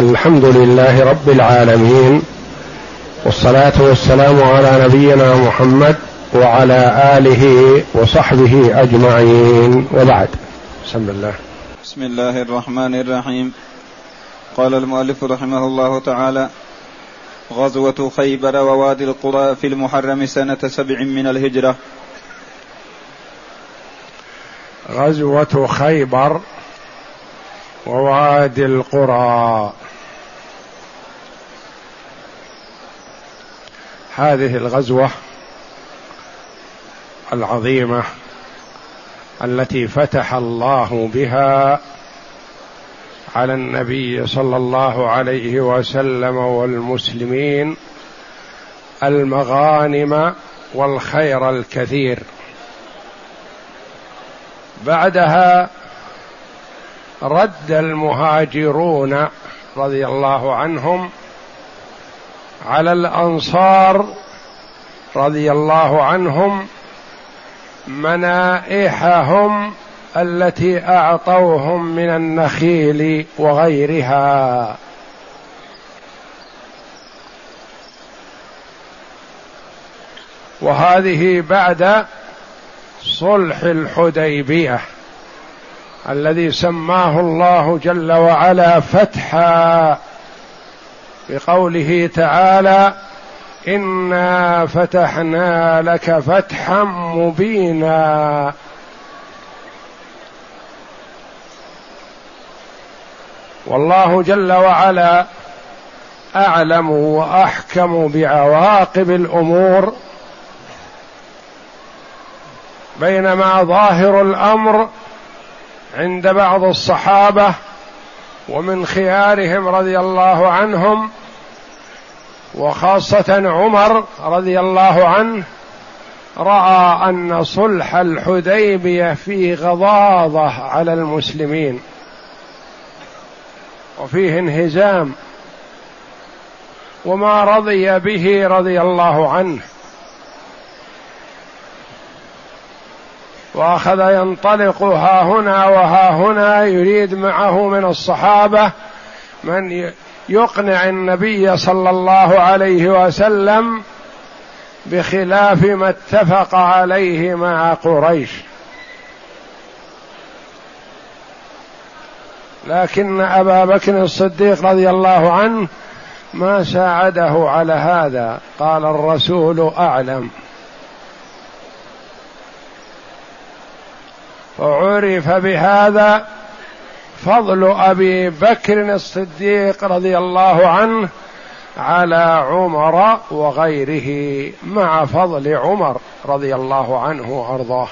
الحمد لله رب العالمين والصلاة والسلام على نبينا محمد وعلى آله وصحبه أجمعين وبعد. بسم الله. بسم الله الرحمن الرحيم. قال المؤلف رحمه الله تعالى غزوة خيبر ووادي القرى في المحرم سنة سبع من الهجرة. غزوة خيبر ووادي القرى. هذه الغزوة العظيمة التي فتح الله بها على النبي صلى الله عليه وسلم والمسلمين المغانم والخير الكثير. بعدها رد المهاجرون رضي الله عنهم على الأنصار رضي الله عنهم منائحهم التي أعطوهم من النخيل وغيرها. وهذه بعد صلح الحديبية الذي سماه الله جل وعلا فتحا. بقوله تعالى انا فتحنا لك فتحا مبينا. والله جل وعلا اعلم واحكم بعواقب الأمور بينما ظاهر الامر عند بعض الصحابه ومن خيارهم رضي الله عنهم وخاصة عمر رضي الله عنه رأى أن صلح الحديبية في غضاضة على المسلمين وفيه انهزام وما رضي به رضي الله عنه وأخذ ينطلق ها هنا وها هنا يريد معه من الصحابة من يقنع النبي صلى الله عليه وسلم بخلاف ما اتفق عليه مع قريش. لكن أبا بكر الصديق رضي الله عنه ما ساعده على هذا. قال الرسول أعلم. وعرف بهذا فضل أبي بكر الصديق رضي الله عنه على عمر وغيره مع فضل عمر رضي الله عنه وأرضاه.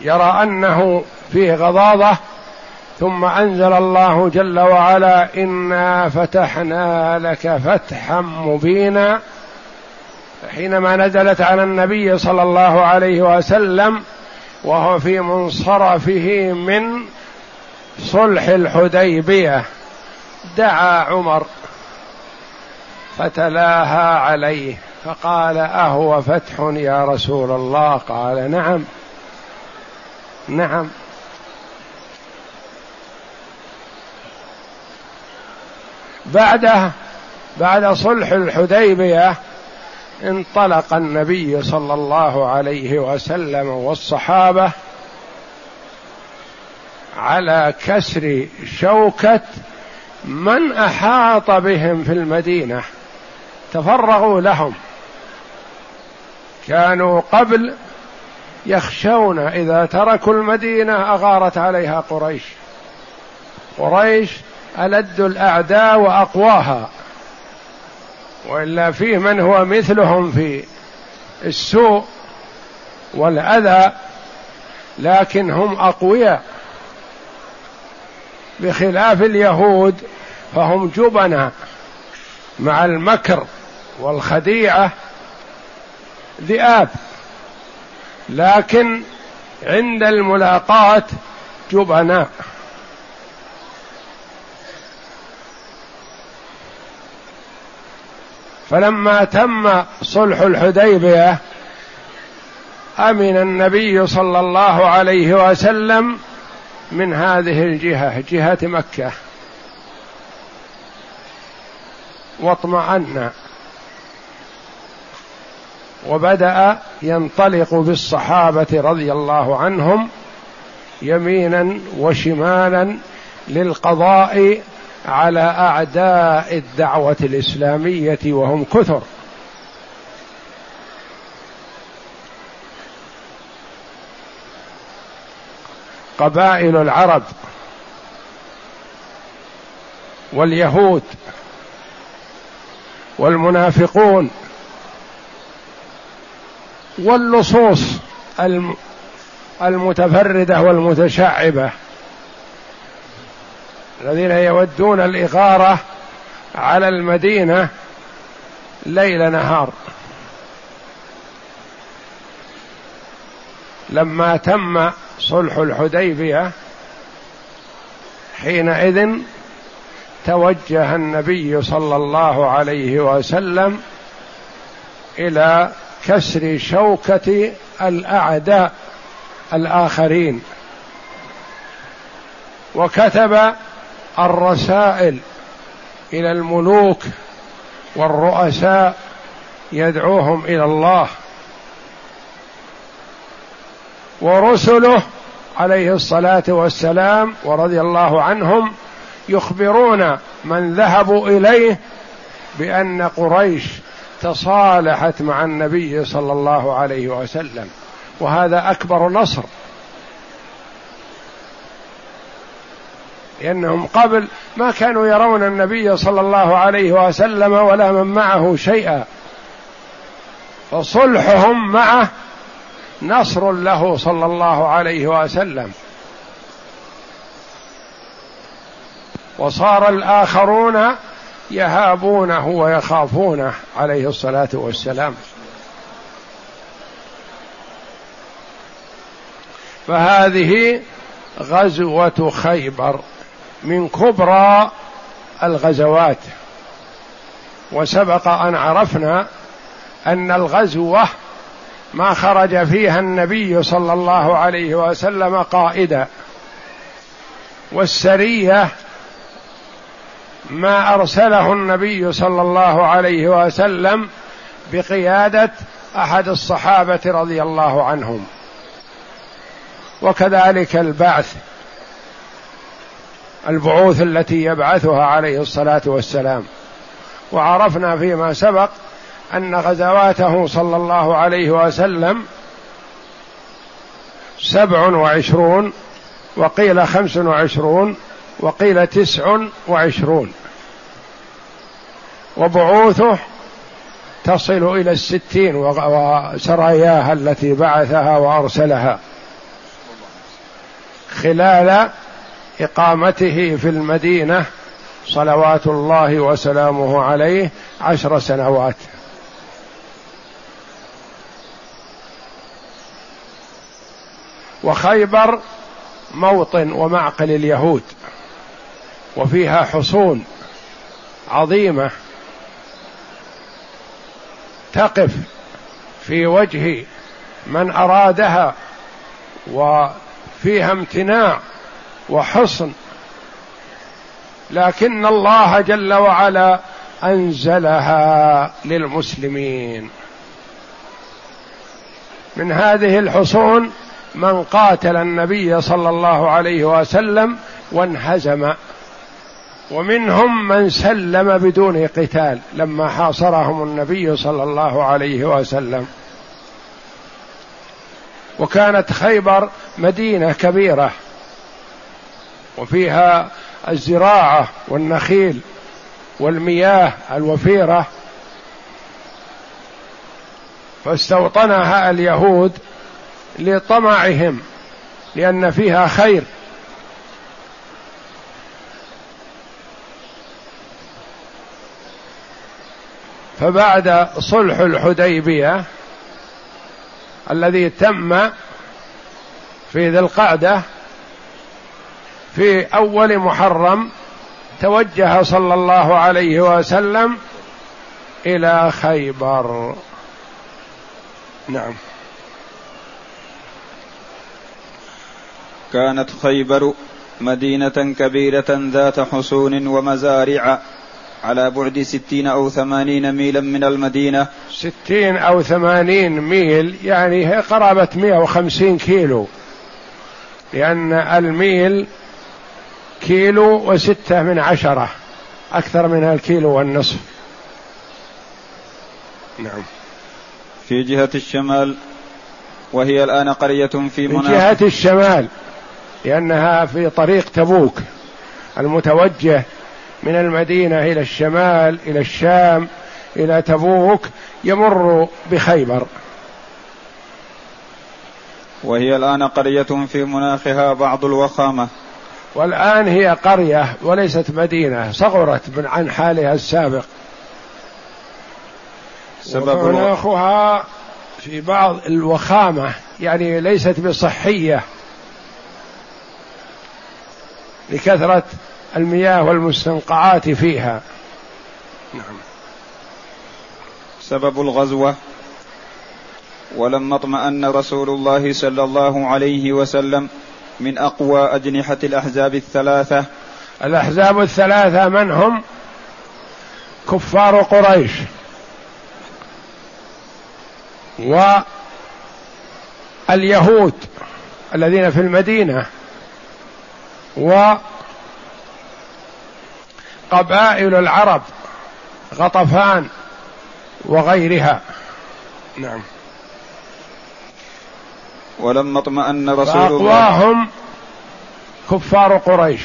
يرى أنه فيه غضاضة ثم أنزل الله جل وعلا إنا فتحنا لك فتحا مبينا حينما نزلت على النبي صلى الله عليه وسلم وهو في منصرفه من صلح الحديبية دعا عمر فتلاها عليه فقال أهو فتح يا رسول الله؟ قال نعم. نعم. بعده بعد صلح الحديبية انطلق النبي صلى الله عليه وسلم والصحابة على كسر شوكة من أحاط بهم في المدينة. تفرغوا لهم. كانوا قبل يخشون إذا تركوا المدينة أغارت عليها قريش. قريش ألد الأعداء وأقواها. وإلا فيه من هو مثلهم في السوء والأذى لكن هم أقوياء. بخلاف اليهود فهم جبنا مع المكر والخديعة ذئاب. لكن عند الملاقاه جبناء. فلما تم صلح الحديبية أمن النبي صلى الله عليه وسلم من هذه الجهة جهة مكة. واطمأن. وبدأ ينطلق بالصحابة رضي الله عنهم يمينا وشمالا للقضاء على أعداء الدعوة الإسلامية وهم كثر. قبائل العرب واليهود والمنافقون واللصوص المتفردة والمتشعبة الذين يودون الإغارة على المدينة ليل نهار. لما تم صلح الحديبية حينئذ توجه النبي صلى الله عليه وسلم إلى كسر شوكة الأعداء الآخرين. وكتب الرسائل إلى الملوك والرؤساء يدعوهم إلى الله ورسله عليه الصلاة والسلام ورضي الله عنهم يخبرون من ذهبوا إليه بأن قريش تصالحت مع النبي صلى الله عليه وسلم. وهذا أكبر نصر. لأنهم قبل ما كانوا يرون النبي صلى الله عليه وسلم ولا من معه شيئا. فصلحهم معه نصر له صلى الله عليه وسلم. وصار الآخرون يهابونه ويخافونه عليه الصلاة والسلام. فهذه غزوة خيبر. من كبرى الغزوات. وسبق أن عرفنا أن الغزوة ما خرج فيها النبي صلى الله عليه وسلم قائدا. والسرية ما أرسله النبي صلى الله عليه وسلم بقيادة أحد الصحابة رضي الله عنهم. وكذلك البعث. البعوث التي يبعثها عليه الصلاة والسلام. وعرفنا فيما سبق أن غزواته صلى الله عليه وسلم سبع وعشرون وقيل خمس وعشرون وقيل تسع وعشرون. وبعوثه تصل إلى الستين وسراياها التي بعثها وأرسلها. خلال إقامته في المدينة صلوات الله وسلامه عليه عشر سنوات. وخيبر موطن ومعقل اليهود وفيها حصون عظيمة تقف في وجه من أرادها وفيها امتناع وحصن لكن الله جل وعلا أنزلها للمسلمين. من هذه الحصون من قاتل النبي صلى الله عليه وسلم وانهزم. ومنهم من سلم بدون قتال لما حاصرهم النبي صلى الله عليه وسلم. وكانت خيبر مدينة كبيرة. وفيها الزراعة والنخيل والمياه الوفيرة. فاستوطنها اليهود لطمعهم لأن فيها خير. فبعد صلح الحديبية الذي تم في ذي القعدة في أول محرم توجه صلى الله عليه وسلم إلى خيبر. نعم. كانت خيبر مدينة كبيرة ذات حصون ومزارع على بعد ستين أو ثمانين ميلا من المدينة. ستين أو ثمانين ميل يعني هي قرابة مئة وخمسين كيلو. لأن الميل كيلو وستة من عشرة. أكثر من الكيلو والنصف. نعم. في جهة الشمال وهي الآن قرية في مناخ في جهة الشمال لأنها في طريق تبوك. المتوجه من المدينة إلى الشمال إلى الشام إلى تبوك يمر بخيبر. وهي الآن قرية في مناخها بعض الوخامة. والآن هي قرية وليست مدينة صغرت من عن حالها السابق. سبب مناخها في بعض الوخامة يعني ليست بصحية. لكثرة المياه والمستنقعات فيها. نعم. سبب الغزوة. ولما اطمأن رسول الله صلى الله عليه وسلم من أقوى أجنحة الأحزاب الثلاثة. الأحزاب الثلاثة من هم؟ كفار قريش. واليهود الذين في المدينة. وقبائل العرب غطفان وغيرها. نعم. ولما اطمأن رسول الله. فأقواهم كفار قريش.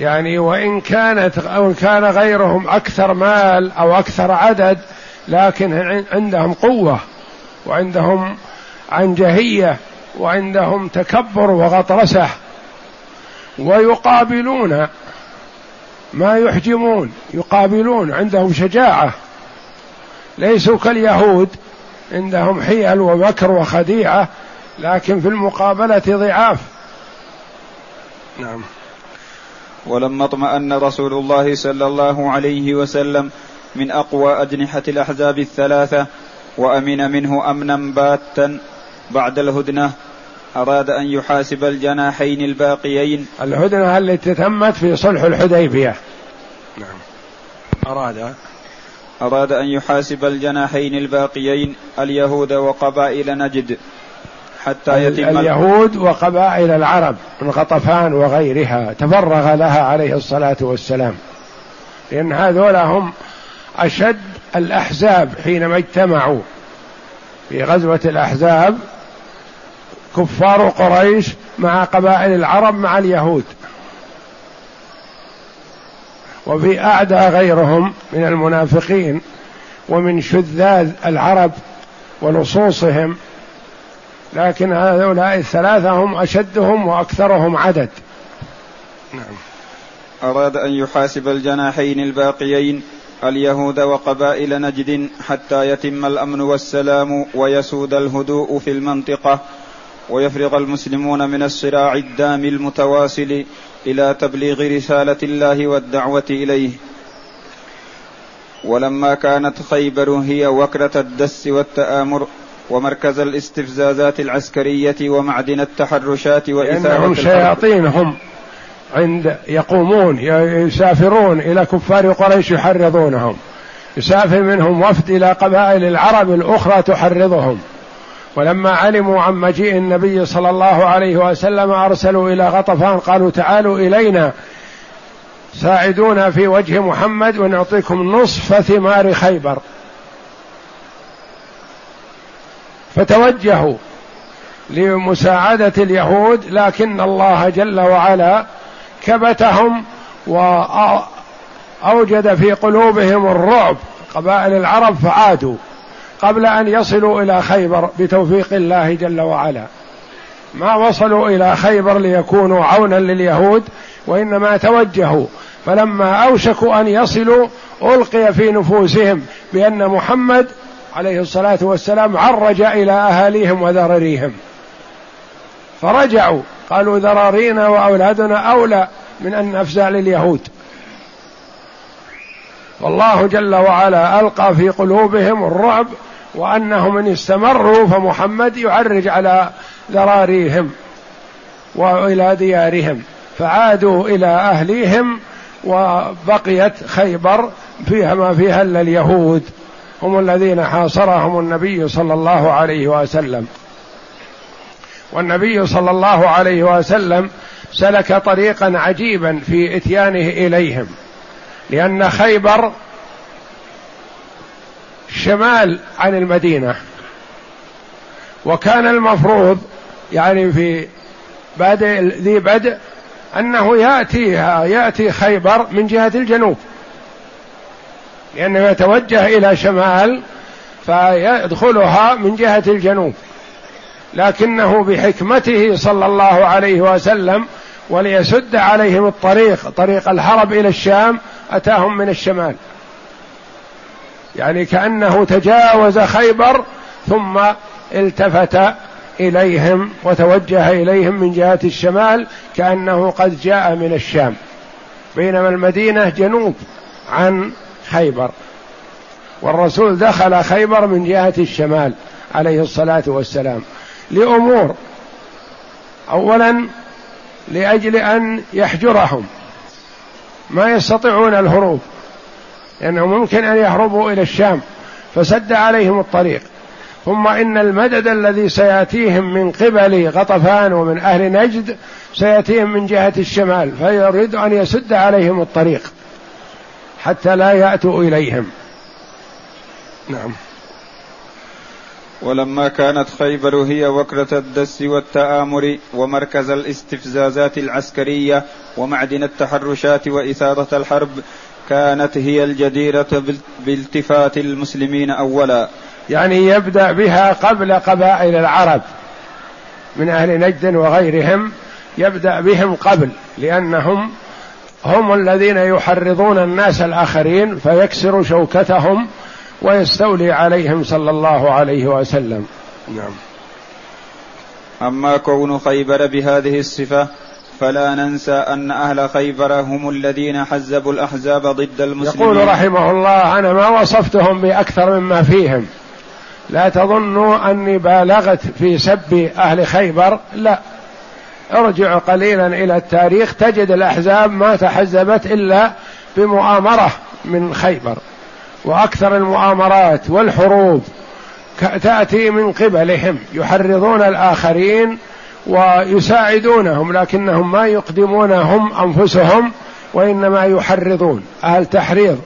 يعني وإن كانت أو كان غيرهم أكثر مال أو أكثر عدد لكن عندهم قوة وعندهم عنجهية وعندهم تكبر وغطرسة. ويقابلون ما يحجمون يقابلون عندهم شجاعة. ليسوا كاليهود. عندهم حيل ومكر وخديعة لكن في المقابلة ضعاف. نعم. ولما اطمأن رسول الله صلى الله عليه وسلم من أقوى أجنحة الأحزاب الثلاثة وأمن منه أمنا باتا بعد الهدنة أراد أن يحاسب الجناحين الباقيين. الهدنة التي تمت في صلح الحديبية. نعم. أراد أراد أن يحاسب الجناحين الباقيين اليهود وقبائل نجد حتى يتم اليهود وقبائل العرب من غطفان وغيرها تفرغ لها عليه الصلاة والسلام. لأن هذول هم أشد الأحزاب حينما اجتمعوا. في غزوة الأحزاب كفار قريش مع قبائل العرب مع اليهود. وفي أعدى غيرهم من المنافقين ومن شذاذ العرب ولصوصهم لكن هؤلاء الثلاثة هم أشدهم وأكثرهم عدد. نعم. أراد أن يحاسب الجناحين الباقيين اليهود وقبائل نجد حتى يتم الأمن والسلام ويسود الهدوء في المنطقة ويفرغ المسلمون من الصراع الدامي المتواصل إلى تبليغ رسالة الله والدعوة إليه. ولما كانت خيبر هي وكرة الدس والتآمر ومركز الاستفزازات العسكرية ومعدن التحرشات وإثارة شياطين هم عند يقومون يسافرون إلى كفار قريش يحرضونهم. يسافر منهم وفد إلى قبائل العرب الأخرى تحرضهم. ولما علموا عن مجيء النبي صلى الله عليه وسلم أرسلوا إلى غطفان قالوا تعالوا إلينا ساعدونا في وجه محمد ونعطيكم نصف ثمار خيبر. فتوجهوا لمساعدة اليهود لكن الله جل وعلا كبتهم واوجد في قلوبهم الرعب. قبائل العرب فعادوا. قبل أن يصلوا إلى خيبر بتوفيق الله جل وعلا. ما وصلوا إلى خيبر ليكونوا عونا لليهود وإنما توجهوا. فلما أوشكوا أن يصلوا ألقي في نفوسهم بأن محمد عليه الصلاة والسلام عرج إلى أهاليهم وذرريهم فرجعوا. قالوا ذرارينا وأولادنا أولى من أن نفزع لليهود. والله جل وعلا ألقى في قلوبهم الرعب وانهم ان استمروا فمحمد يعرج على ذراريهم وإلى ديارهم فعادوا إلى أهليهم وبقيت خيبر فيها ما فيها إلا اليهود هم الذين حاصرهم النبي صلى الله عليه وسلم. والنبي صلى الله عليه وسلم سلك طريقا عجيبا في إتيانه إليهم لأن خيبر شمال عن المدينة. وكان المفروض يعني في بادئ ذي بدء أنه ياتيها يأتي خيبر من جهة الجنوب. لأنه يتوجه إلى شمال فيدخلها من جهة الجنوب. لكنه بحكمته صلى الله عليه وسلم وليسد عليهم الطريق طريق الهرب إلى الشام أتاهم من الشمال. يعني كأنه تجاوز خيبر ثم التفت إليهم وتوجه إليهم من جهة الشمال كأنه قد جاء من الشام. بينما المدينة جنوب عن خيبر. والرسول دخل خيبر من جهة الشمال عليه الصلاة والسلام لأمور. اولا لأجل أن يحجرهم. ما يستطيعون الهروب. لأنه ممكن أن يهربوا إلى الشام فسد عليهم الطريق. ثم إن المدد الذي سيأتيهم من قبل غطفان ومن أهل نجد سيأتيهم من جهة الشمال فيريد أن يسد عليهم الطريق حتى لا يأتوا إليهم. نعم. ولما كانت خيبر هي وكرة الدس والتآمر ومركز الاستفزازات العسكرية ومعدن التحرشات وإثارة الحرب كانت هي الجديرة بالتفات المسلمين أولا. يعني يبدأ بها قبل قبائل العرب من أهل نجد وغيرهم يبدأ بهم قبل لأنهم هم الذين يحرضون الناس الآخرين فيكسر شوكتهم ويستولي عليهم صلى الله عليه وسلم. نعم. أما كون خيبر بهذه الصفة فلا ننسى أن أهل خيبر هم الذين حزبوا الأحزاب ضد المسلمين. يقول رحمه الله أنا ما وصفتهم بأكثر مما فيهم. لا تظنوا أني بالغت في سب أهل خيبر. لا. ارجع قليلا إلى التاريخ تجد الأحزاب ما تحزبت إلا بمؤامرة من خيبر وأكثر المؤامرات والحروب تأتي من قبلهم يحرضون الآخرين ويساعدونهم لكنهم ما يقدمون هم أنفسهم وإنما يحرضون. أهل تحريض؟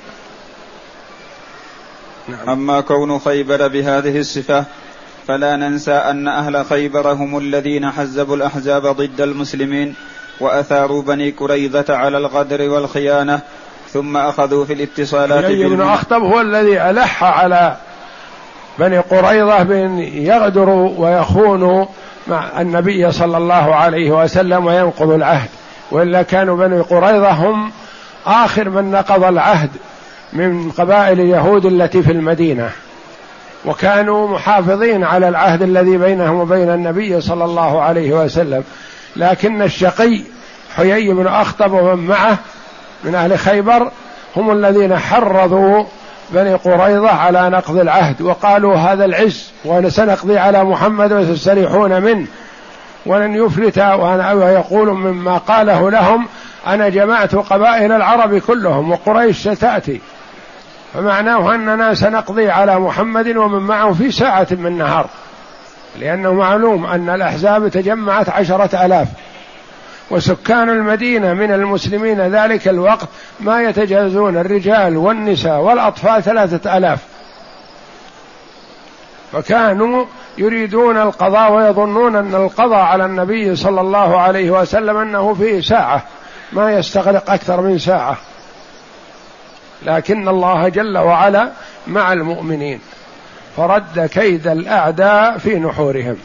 نعم. أما كون خيبر بهذه الصفة فلا ننسى أن أهل خيبر هم الذين حزبوا الأحزاب ضد المسلمين وأثاروا بني كريظه على الغدر والخيانة ثم أخذوا في الاتصالات يعني ابن أخطب هو الذي ألح على بني قريظة بأن يغدروا ويخونوا مع النبي صلى الله عليه وسلم وينقضوا العهد. وإلا كانوا بني قريظة هم آخر من نقض العهد من قبائل اليهود التي في المدينة. وكانوا محافظين على العهد الذي بينهم وبين النبي صلى الله عليه وسلم. لكن الشقي حيي بن أخطب ومن معه من أهل خيبر هم الذين حرضوا بني قريظة على نقض العهد وقالوا هذا العز وسنقضي على محمد وتستريحون منه. ولن يفلت ويقول مما قاله لهم أنا جمعت قبائل العرب كلهم وقريش ستأتي. فمعناه أننا سنقضي على محمد ومن معه في ساعة من نهار. لأنه معلوم أن الأحزاب تجمعت عشرة آلاف. وسكان المدينة من المسلمين ذلك الوقت ما يتجاوزون الرجال والنساء والأطفال ثلاثة آلاف. فكانوا يريدون القضاء ويظنون أن القضاء على النبي صلى الله عليه وسلم أنه في ساعة ما يستغرق أكثر من ساعة. لكن الله جل وعلا مع المؤمنين. فرد كيد الأعداء في نحورهم.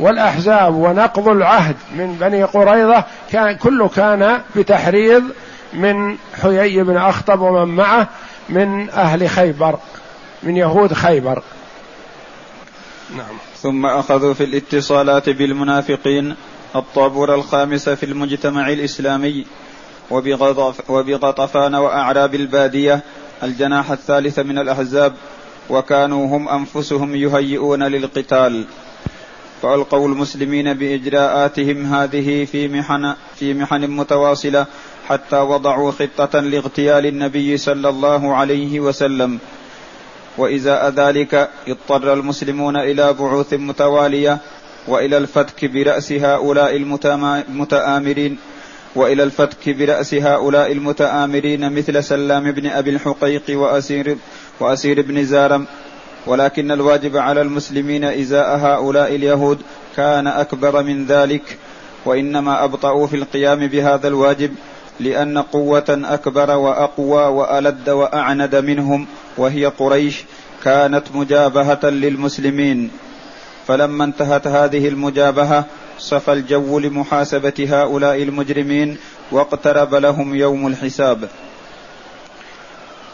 والأحزاب ونقض العهد من بني قريظة كان كله كان بتحريض من حيي بن أخطب ومن معه من أهل خيبر من يهود خيبر. نعم. ثم أخذوا في الاتصالات بالمنافقين الطابور الخامس في المجتمع الإسلامي وبغطفان وأعراب البادية الجناح الثالث من الأحزاب وكانوا هم أنفسهم يهيئون للقتال. فألقوا المسلمين بإجراءاتهم هذه في محن في محن متواصلة حتى وضعوا خطة لاغتيال النبي صلى الله عليه وسلم. وإزاء ذلك اضطر المسلمون إلى بعوث متوالية وإلى الفتك برأس هؤلاء المتآمرين وإلى الفتك برأس هؤلاء المتآمرين مثل سلام بن أبي الحقيق وأسير, وأسير بن زارم ولكن الواجب على المسلمين إزاء هؤلاء اليهود كان أكبر من ذلك وإنما أبطأوا في القيام بهذا الواجب لأن قوة أكبر وأقوى وألد وأعند منهم وهي قريش كانت مجابهة للمسلمين. فلما انتهت هذه المجابهة صفى الجو لمحاسبة هؤلاء المجرمين واقترب لهم يوم الحساب.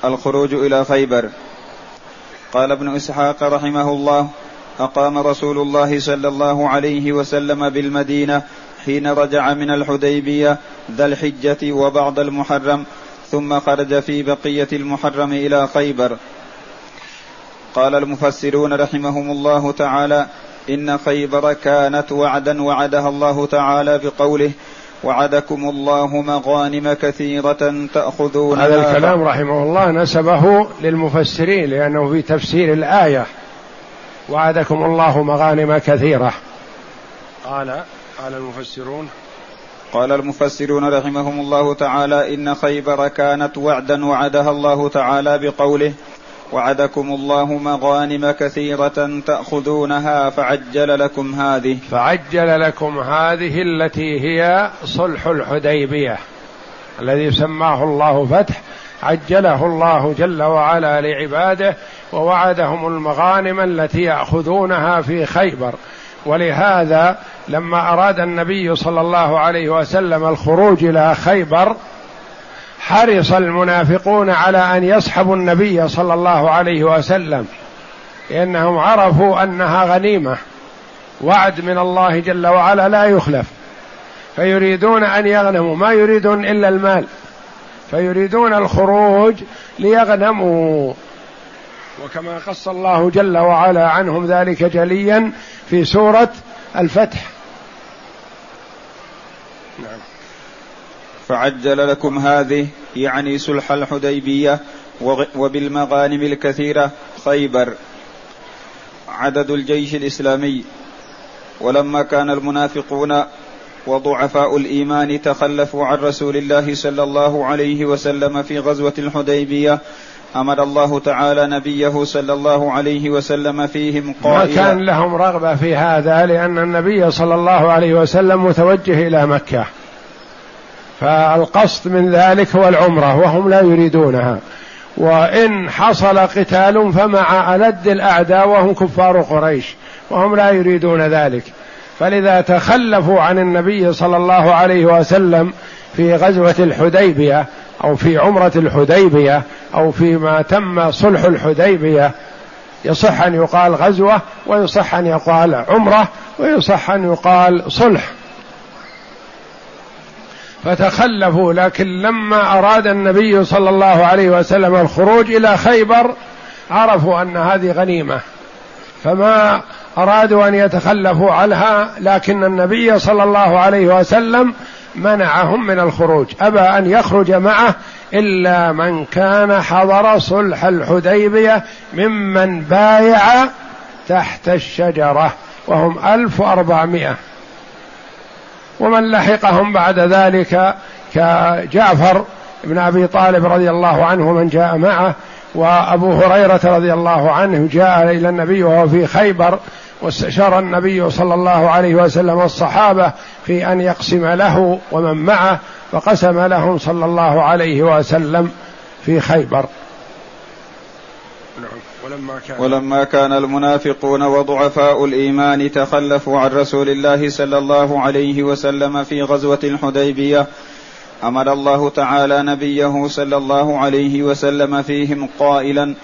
الخروج إلى خيبر. قال ابن إسحاق رحمه الله أقام رسول الله صلى الله عليه وسلم بالمدينة حين رجع من الحديبية ذا الحجة وبعض المحرم ثم خرج في بقية المحرم إلى خيبر. قال المفسرون رحمهم الله تعالى إن خيبر كانت وعدا وعدها الله تعالى بقوله وعدكم الله مغانم كثيرة تأخذون هذا الكلام رحمه الله نسبه للمفسرين لأنه في تفسير الآية. وعدكم الله مغانم كثيرة. قال قال المفسرون. قال المفسرون رحمهم الله تعالى إن خيبر كانت وعدا وعدها الله تعالى بقوله وعدكم الله مغانم كثيرة تأخذونها فعجل لكم هذه. فعجل لكم هذه التي هي صلح الحديبية الذي سماه الله فتح عجله الله جل وعلا لعباده ووعدهم المغانم التي يأخذونها في خيبر. ولهذا لما أراد النبي صلى الله عليه وسلم الخروج إلى خيبر حرص المنافقون على أن يصحبوا النبي صلى الله عليه وسلم لأنهم عرفوا أنها غنيمة. وعد من الله جل وعلا لا يخلف. فيريدون أن يغنموا ما يريدون إلا المال. فيريدون الخروج ليغنموا. وكما قص الله جل وعلا عنهم ذلك جليا في سورة الفتح. نعم. فعجل لكم هذه يعني سلح الحديبية وبالمغانم الكثيرة خيبر عدد الجيش الإسلامي. ولما كان المنافقون وضعفاء الإيمان تخلفوا عن رسول الله صلى الله عليه وسلم في غزوة الحديبية أمر الله تعالى نبيه صلى الله عليه وسلم فيهم قائلا ما كان لهم رغبة في هذا لأن النبي صلى الله عليه وسلم متوجه إلى مكة. فالقصد من ذلك هو العمرة وهم لا يريدونها. وإن حصل قتال فمع ألد الأعداء وهم كفار قريش وهم لا يريدون ذلك. فلذا تخلفوا عن النبي صلى الله عليه وسلم في غزوة الحديبية أو في عمرة الحديبية أو فيما تم صلح الحديبية. يصح أن يقال غزوة ويصح أن يقال عمرة ويصح أن يقال صلح. فتخلفوا لكن لما أراد النبي صلى الله عليه وسلم الخروج إلى خيبر عرفوا أن هذه غنيمة. فما أرادوا أن يتخلفوا عنها لكن النبي صلى الله عليه وسلم منعهم من الخروج. أبى أن يخرج معه إلا من كان حضر صلح الحديبية ممن بايع تحت الشجرة وهم ألف وأربعمائة. ومن لحقهم بعد ذلك كجعفر بن أبي طالب رضي الله عنه ومن جاء معه وأبو هريرة رضي الله عنه جاء إلى النبي وهو في خيبر واستشار النبي صلى الله عليه وسلم الصحابه في أن يقسم له ومن معه فقسم لهم صلى الله عليه وسلم في خيبر. ولما كان, ولما كان المنافقون وضعفاء الإيمان تخلفوا عن رسول الله صلى الله عليه وسلم في غزوة الحديبية أمر الله تعالى نبيه صلى الله عليه وسلم فيهم قائلا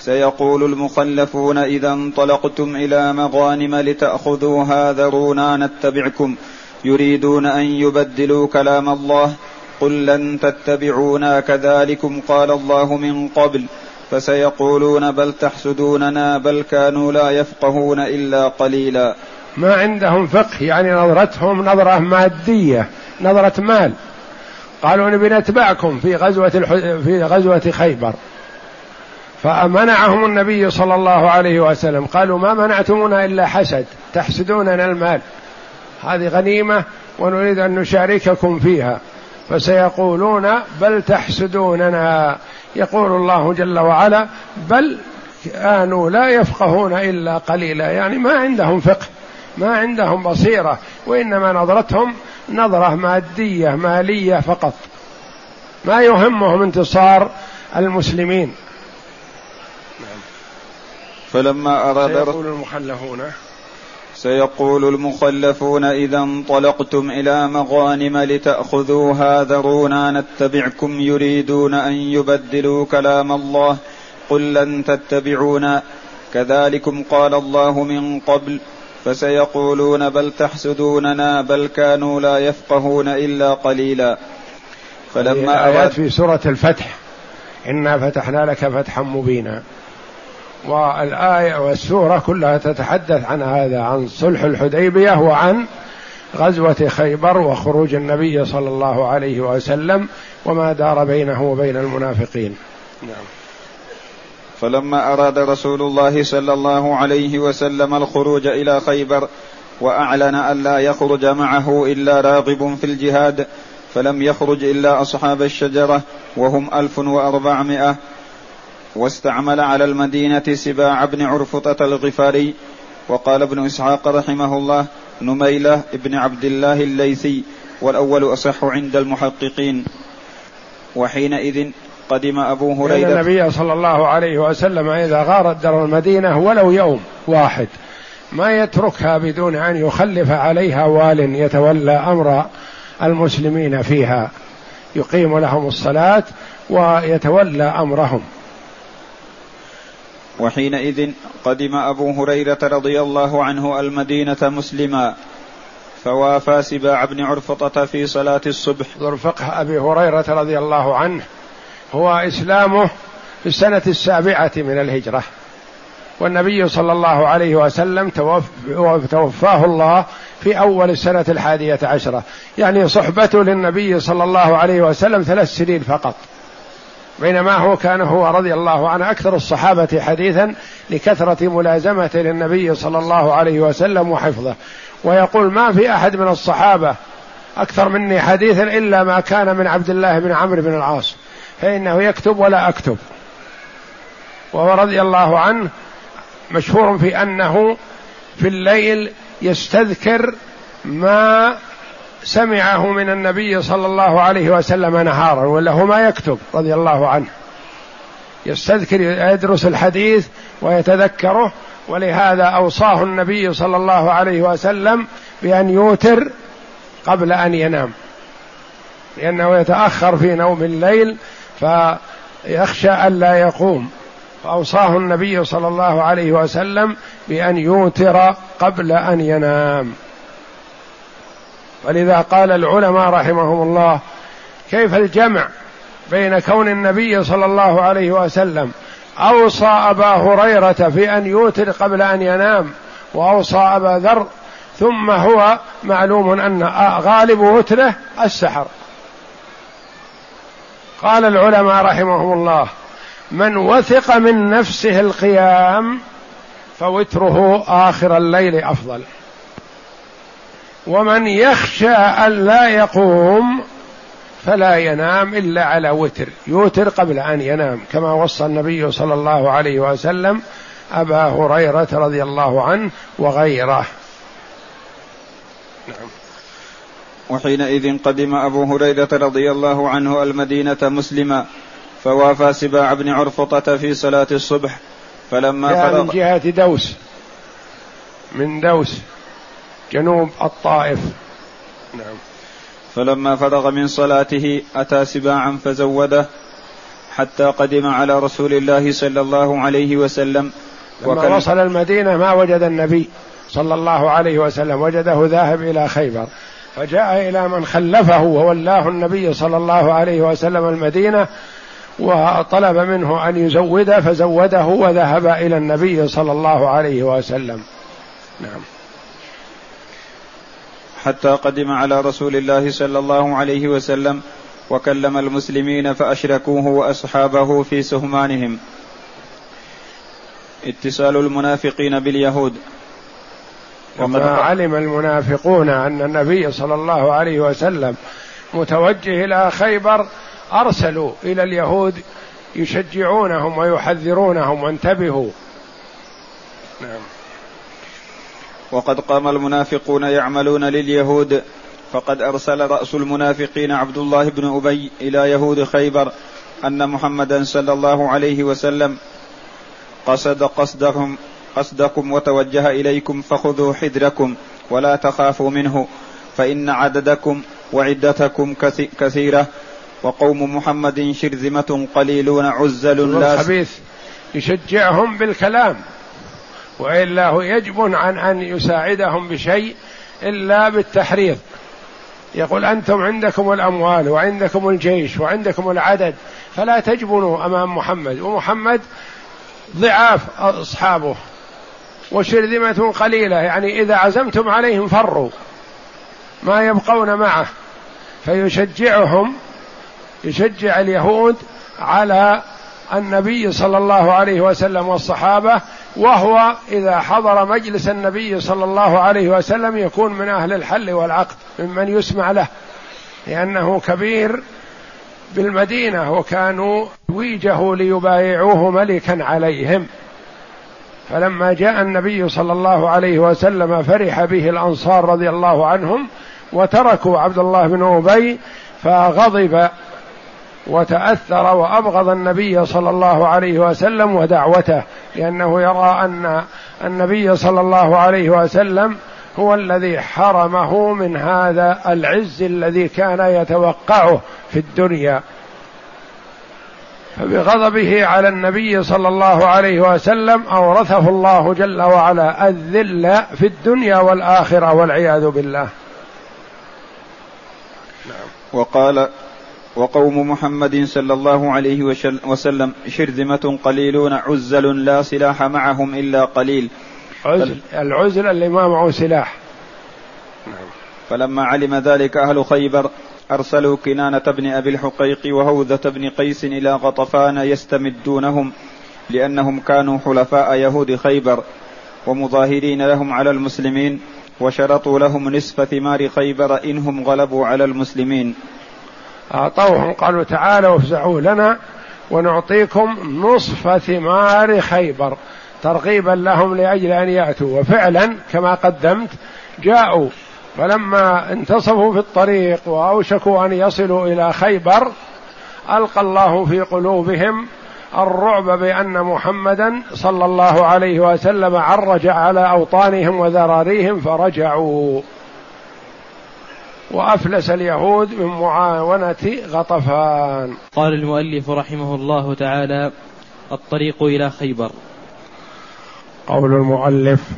سيقول المخلفون إذا انطلقتم إلى مغانم لتاخذوها ذرونا نتبعكم يريدون أن يبدلوا كلام الله قل لن تتبعونا كذلكم قال الله من قبل. فسيقولون بل تحسدوننا بل كانوا لا يفقهون إلا قليلا. ما عندهم فقه يعني نظرتهم نظرة مادية نظرة مال. قالوا نبي نتبعكم في غزوة في غزوة خيبر. فمنعهم النبي صلى الله عليه وسلم. قالوا ما منعتمونا إلا حسد تحسدوننا المال. هذه غنيمة ونريد أن نشارككم فيها. فسيقولون بل تحسدوننا. يقول الله جل وعلا بل كانوا لا يفقهون إلا قليلا. يعني ما عندهم فقه ما عندهم بصيرة وإنما نظرتهم نظرة مادية مالية فقط. ما يهمهم انتصار المسلمين. فلما أراد يقول المخلفون سيقول المخلفون إذا انطلقتم إلى مغانم لتأخذوها ذرونا نتبعكم يريدون أن يبدلوا كلام الله قل لن تتبعونا كذلكم قال الله من قبل فسيقولون بل تحسدوننا بل كانوا لا يفقهون إلا قليلا فلما آيات في سورة الفتح إنا فتحنا لك فتحا مبينا والآية والسورة كلها تتحدث عن هذا عن صلح الحديبية وعن غزوة خيبر وخروج النبي صلى الله عليه وسلم وما دار بينه وبين المنافقين. نعم. فلما أراد رسول الله صلى الله عليه وسلم الخروج إلى خيبر وأعلن أن لا يخرج معه إلا راغب في الجهاد فلم يخرج إلا أصحاب الشجرة وهم ألف وأربعمائة واستعمل على المدينة سباع بن عرفطة الغفاري وقال ابن إسحاق رحمه الله نميلة بن عبد الله الليثي والأول أصح عند المحققين. وحينئذ قدم أبو هريرة النبي صلى الله عليه وسلم إذا غارت در المدينة ولو يوم واحد ما يتركها بدون أن يخلف عليها وال يتولى أمر المسلمين فيها. يقيم لهم الصلاة ويتولى أمرهم. وحينئذ قدم أبو هريرة رضي الله عنه المدينة مسلما فوافى سباع بن عرفطة في صلاة الصبح. ذو فقه أبي هريرة رضي الله عنه. هو إسلامه في السنة السابعة من الهجرة. والنبي صلى الله عليه وسلم توفاه الله في أول السنة الحادية عشرة. يعني صحبته للنبي صلى الله عليه وسلم ثلاث سنين فقط. بينما هو كان هو رضي الله عنه أكثر الصحابة حديثا لكثرة ملازمته للنبي صلى الله عليه وسلم وحفظه. ويقول ما في أحد من الصحابة أكثر مني حديثا إلا ما كان من عبد الله بن عمرو بن العاص فإنه يكتب ولا أكتب. وهو رضي الله عنه مشهور في أنه في الليل يستذكر ما سمعه من النبي صلى الله عليه وسلم نهارا ولا هو ما يكتب رضي الله عنه. يستذكر يدرس الحديث ويتذكره ولهذا أوصاه النبي صلى الله عليه وسلم بأن يوتر قبل أن ينام. لأنه يتأخر في نوم الليل فيخشى الا يقوم. فأوصاه النبي صلى الله عليه وسلم بأن يوتر قبل أن ينام. ولذا قال العلماء رحمهم الله كيف الجمع بين كون النبي صلى الله عليه وسلم أوصى أبا هريرة في أن يوتر قبل أن ينام وأوصى أبا ذر ثم هو معلوم أن غالب وتره السحر. قال العلماء رحمهم الله من وثق من نفسه القيام فوتره آخر الليل أفضل. ومن يخشى أن لا يقوم فلا ينام إلا على وتر. يوتر قبل أن ينام كما وصى النبي صلى الله عليه وسلم أبا هريرة رضي الله عنه وغيره. نعم. وحينئذ قدم أبو هريرة رضي الله عنه المدينة مسلما فوافى سباع بن عرفطة في صلاة الصبح فلما فرغ من جهة دوس من دوس. جنوب الطائف. نعم. فلما فرغ من صلاته أتى سباعا فزوده حتى قدم على رسول الله صلى الله عليه وسلم. لما وصل المدينة ما وجد النبي صلى الله عليه وسلم وجده ذاهب إلى خيبر. فجاء إلى من خلفه وولاه النبي صلى الله عليه وسلم المدينة وطلب منه أن يزوده فزوده وذهب إلى النبي صلى الله عليه وسلم. نعم. حتى قدم على رسول الله صلى الله عليه وسلم وكلم المسلمين فأشركوه وأصحابه في سهمانهم. اتصال المنافقين باليهود. وما علم المنافقون أن النبي صلى الله عليه وسلم متوجه إلى خيبر أرسلوا إلى اليهود يشجعونهم ويحذرونهم وانتبهوا. نعم. وقد قام المنافقون يعملون لليهود. فقد أرسل رأس المنافقين عبد الله بن أبي إلى يهود خيبر أن محمدا صلى الله عليه وسلم قصد قصدهم قصدكم وتوجه إليكم فخذوا حذركم ولا تخافوا منه فإن عددكم وعدتكم كثيرة. وقوم محمد شرذمة قليلون عزل لا الخبيث يشجعهم بالكلام. وإلا هو يجب عن أن يساعدهم بشيء إلا بالتحريض. يقول أنتم عندكم الأموال وعندكم الجيش وعندكم العدد فلا تجبنوا أمام محمد. ومحمد ضعاف أصحابه وشرذمة قليلة يعني إذا عزمتم عليهم فروا ما يبقون معه. فيشجعهم يشجع اليهود على النبي صلى الله عليه وسلم والصحابة وهو إذا حضر مجلس النبي صلى الله عليه وسلم يكون من أهل الحل والعقد ممن يسمع له لأنه كبير بالمدينة وكانوا ويجه ليبايعوه ملكا عليهم. فلما جاء النبي صلى الله عليه وسلم فرح به الأنصار رضي الله عنهم وتركوا عبد الله بن أبي فغضب وتأثر وأبغض النبي صلى الله عليه وسلم ودعوته لأنه يرى أن النبي صلى الله عليه وسلم هو الذي حرمه من هذا العز الذي كان يتوقعه في الدنيا فبغضبه على النبي صلى الله عليه وسلم أورثه الله جل وعلا الذل في الدنيا والآخرة والعياذ بالله نعم. وقال وقوم محمد صلى الله عليه وسلم شرذمة قليلون عزل لا سلاح معهم إلا قليل. عزل. العزل اللي ما معه سلاح. فلما علم ذلك أهل خيبر أرسلوا كنانة بن أبي الحقيق وهوذة بن قيس إلى غطفان يستمدونهم لأنهم كانوا حلفاء يهود خيبر ومظاهرين لهم على المسلمين وشرطوا لهم نصف ثمار خيبر إنهم غلبوا على المسلمين. أعطوهم قالوا تعالوا افزعوا لنا ونعطيكم نصف ثمار خيبر ترغيبا لهم لأجل أن يأتوا. وفعلا كما قدمت جاءوا. فلما انتصفوا في الطريق وأوشكوا أن يصلوا إلى خيبر ألقى الله في قلوبهم الرعب بأن محمدا صلى الله عليه وسلم عرج على أوطانهم وذراريهم فرجعوا. وأفلس اليهود من معاونة غطفان. قال المؤلف رحمه الله تعالى الطريق إلى خيبر. قول المؤلف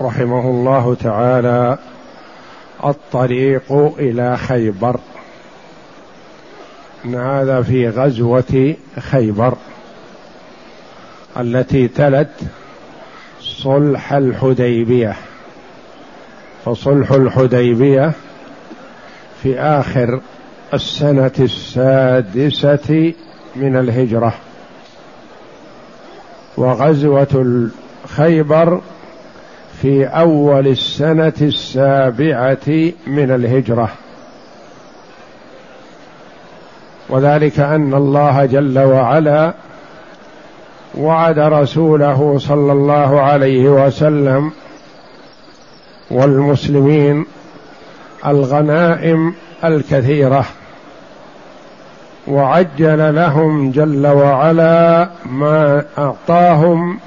رحمه الله تعالى الطريق إلى خيبر. إن هذا في غزوة خيبر التي تلت صلح الحديبية. فصلح الحديبية في آخر السنة السادسة من الهجرة. وغزوة خيبر في أول السنة السابعة من الهجرة. وذلك أن الله جل وعلا وعد رسوله صلى الله عليه وسلم والمسلمين الغنائم الكثيرة. وعجل لهم جل وعلا ما أعطاهم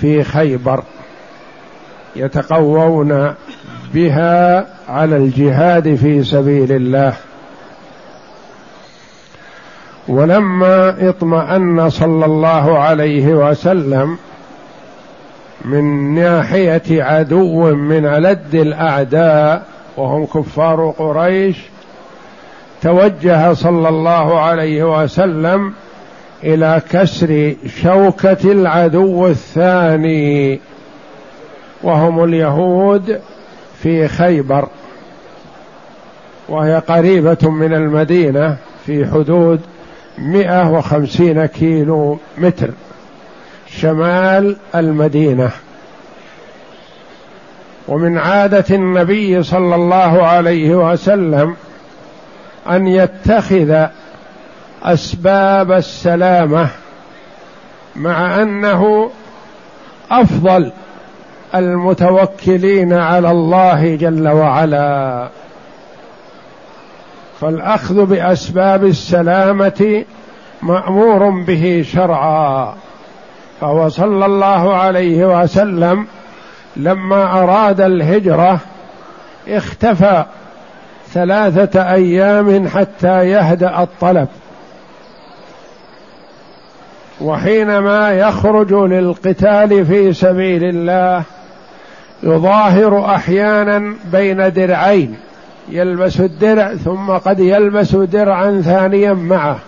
في خيبر. يتقوون بها على الجهاد في سبيل الله. ولما اطمأن صلى الله عليه وسلم من ناحية عدو من ألد الأعداء وهم كفار قريش توجه صلى الله عليه وسلم إلى كسر شوكة العدو الثاني وهم اليهود في خيبر وهي قريبة من المدينة في حدود مئة وخمسين كيلو متر شمال المدينة. ومن عادة النبي صلى الله عليه وسلم أن يتخذ أسباب السلامة مع أنه أفضل المتوكلين على الله جل وعلا. فالأخذ بأسباب السلامة مأمور به شرعا. فهو صلى الله عليه وسلم لما أراد الهجرة اختفى ثلاثة أيام حتى يهدأ الطلب. وحينما يخرج للقتال في سبيل الله يظاهر أحيانا بين درعين يلبس الدرع ثم قد يلبس درعا ثانيا معه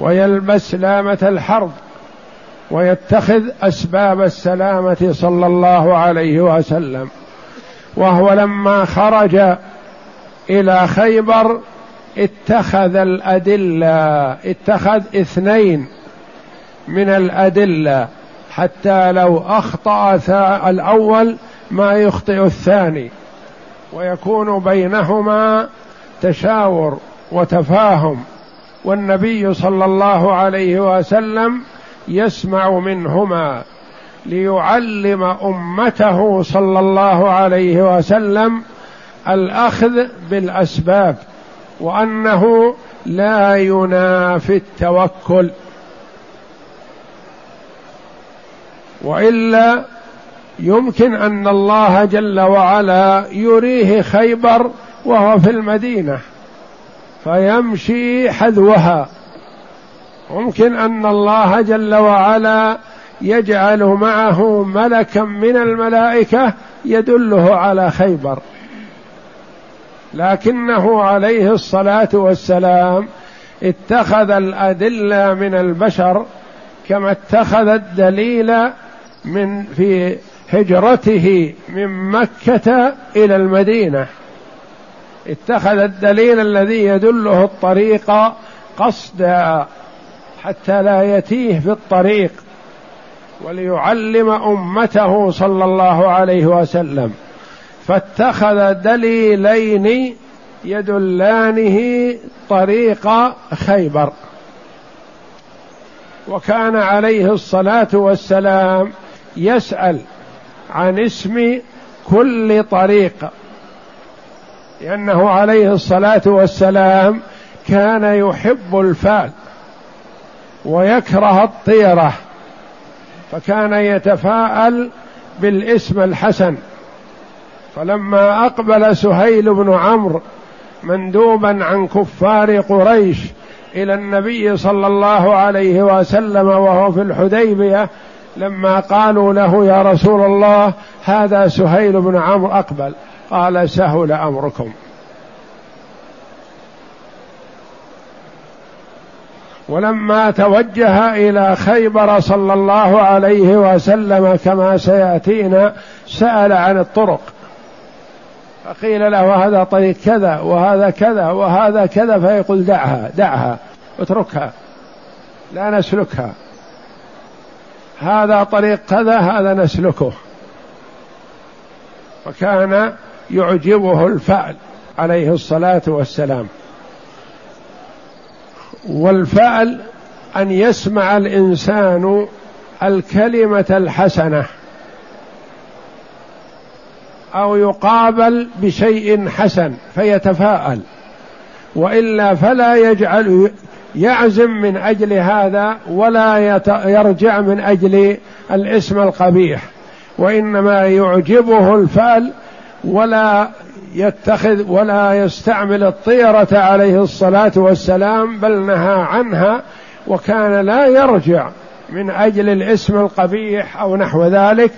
ويلبس لامة الحرب. ويتخذ أسباب السلامة صلى الله عليه وسلم. وهو لما خرج إلى خيبر اتخذ الأدلة اتخذ اثنين من الأدلة حتى لو أخطأ الأول ما يخطئ الثاني. ويكون بينهما تشاور وتفاهم. والنبي صلى الله عليه وسلم يسمع منهما ليعلم أمته صلى الله عليه وسلم الأخذ بالأسباب وأنه لا ينافي التوكل. وإلا يمكن أن الله جل وعلا يريه خيبر وهو في المدينة فيمشي حذوها. ممكن أن الله جل وعلا يجعل معه ملكا من الملائكة يدله على خيبر. لكنه عليه الصلاة والسلام اتخذ الأدلة من البشر كما اتخذ الدليل من في هجرته من مكة إلى المدينة. اتخذ الدليل الذي يدله الطريق قصدا. حتى لا يتيه في الطريق وليعلم أمته صلى الله عليه وسلم. فاتخذ دليلين يدلانه طريق خيبر. وكان عليه الصلاة والسلام يسأل عن اسم كل طريق. لأنه عليه الصلاة والسلام كان يحب الفال ويكره الطيرة فكان يتفاءل بالاسم الحسن. فلما أقبل سهيل بن عمرو مندوبا عن كفار قريش إلى النبي صلى الله عليه وسلم وهو في الحديبية لما قالوا له يا رسول الله هذا سهيل بن عمرو أقبل قال سهل أمركم. ولما توجه إلى خيبر صلى الله عليه وسلم كما سيأتينا سأل عن الطرق. فقيل له هذا طريق كذا وهذا كذا وهذا كذا فيقول دعها دعها اتركها لا نسلكها. هذا طريق كذا هذا نسلكه. وكان يعجبه الفعل عليه الصلاة والسلام. والفعل أن يسمع الإنسان الكلمة الحسنة أو يقابل بشيء حسن فيتفاءل وإلا فلا يجعل يعزم من أجل هذا ولا يرجع من أجل الاسم القبيح وإنما يعجبه الفعل ولا يتخذ ولا يستعمل الطيرة عليه الصلاة والسلام بل نهى عنها وكان لا يرجع من أجل الاسم القبيح أو نحو ذلك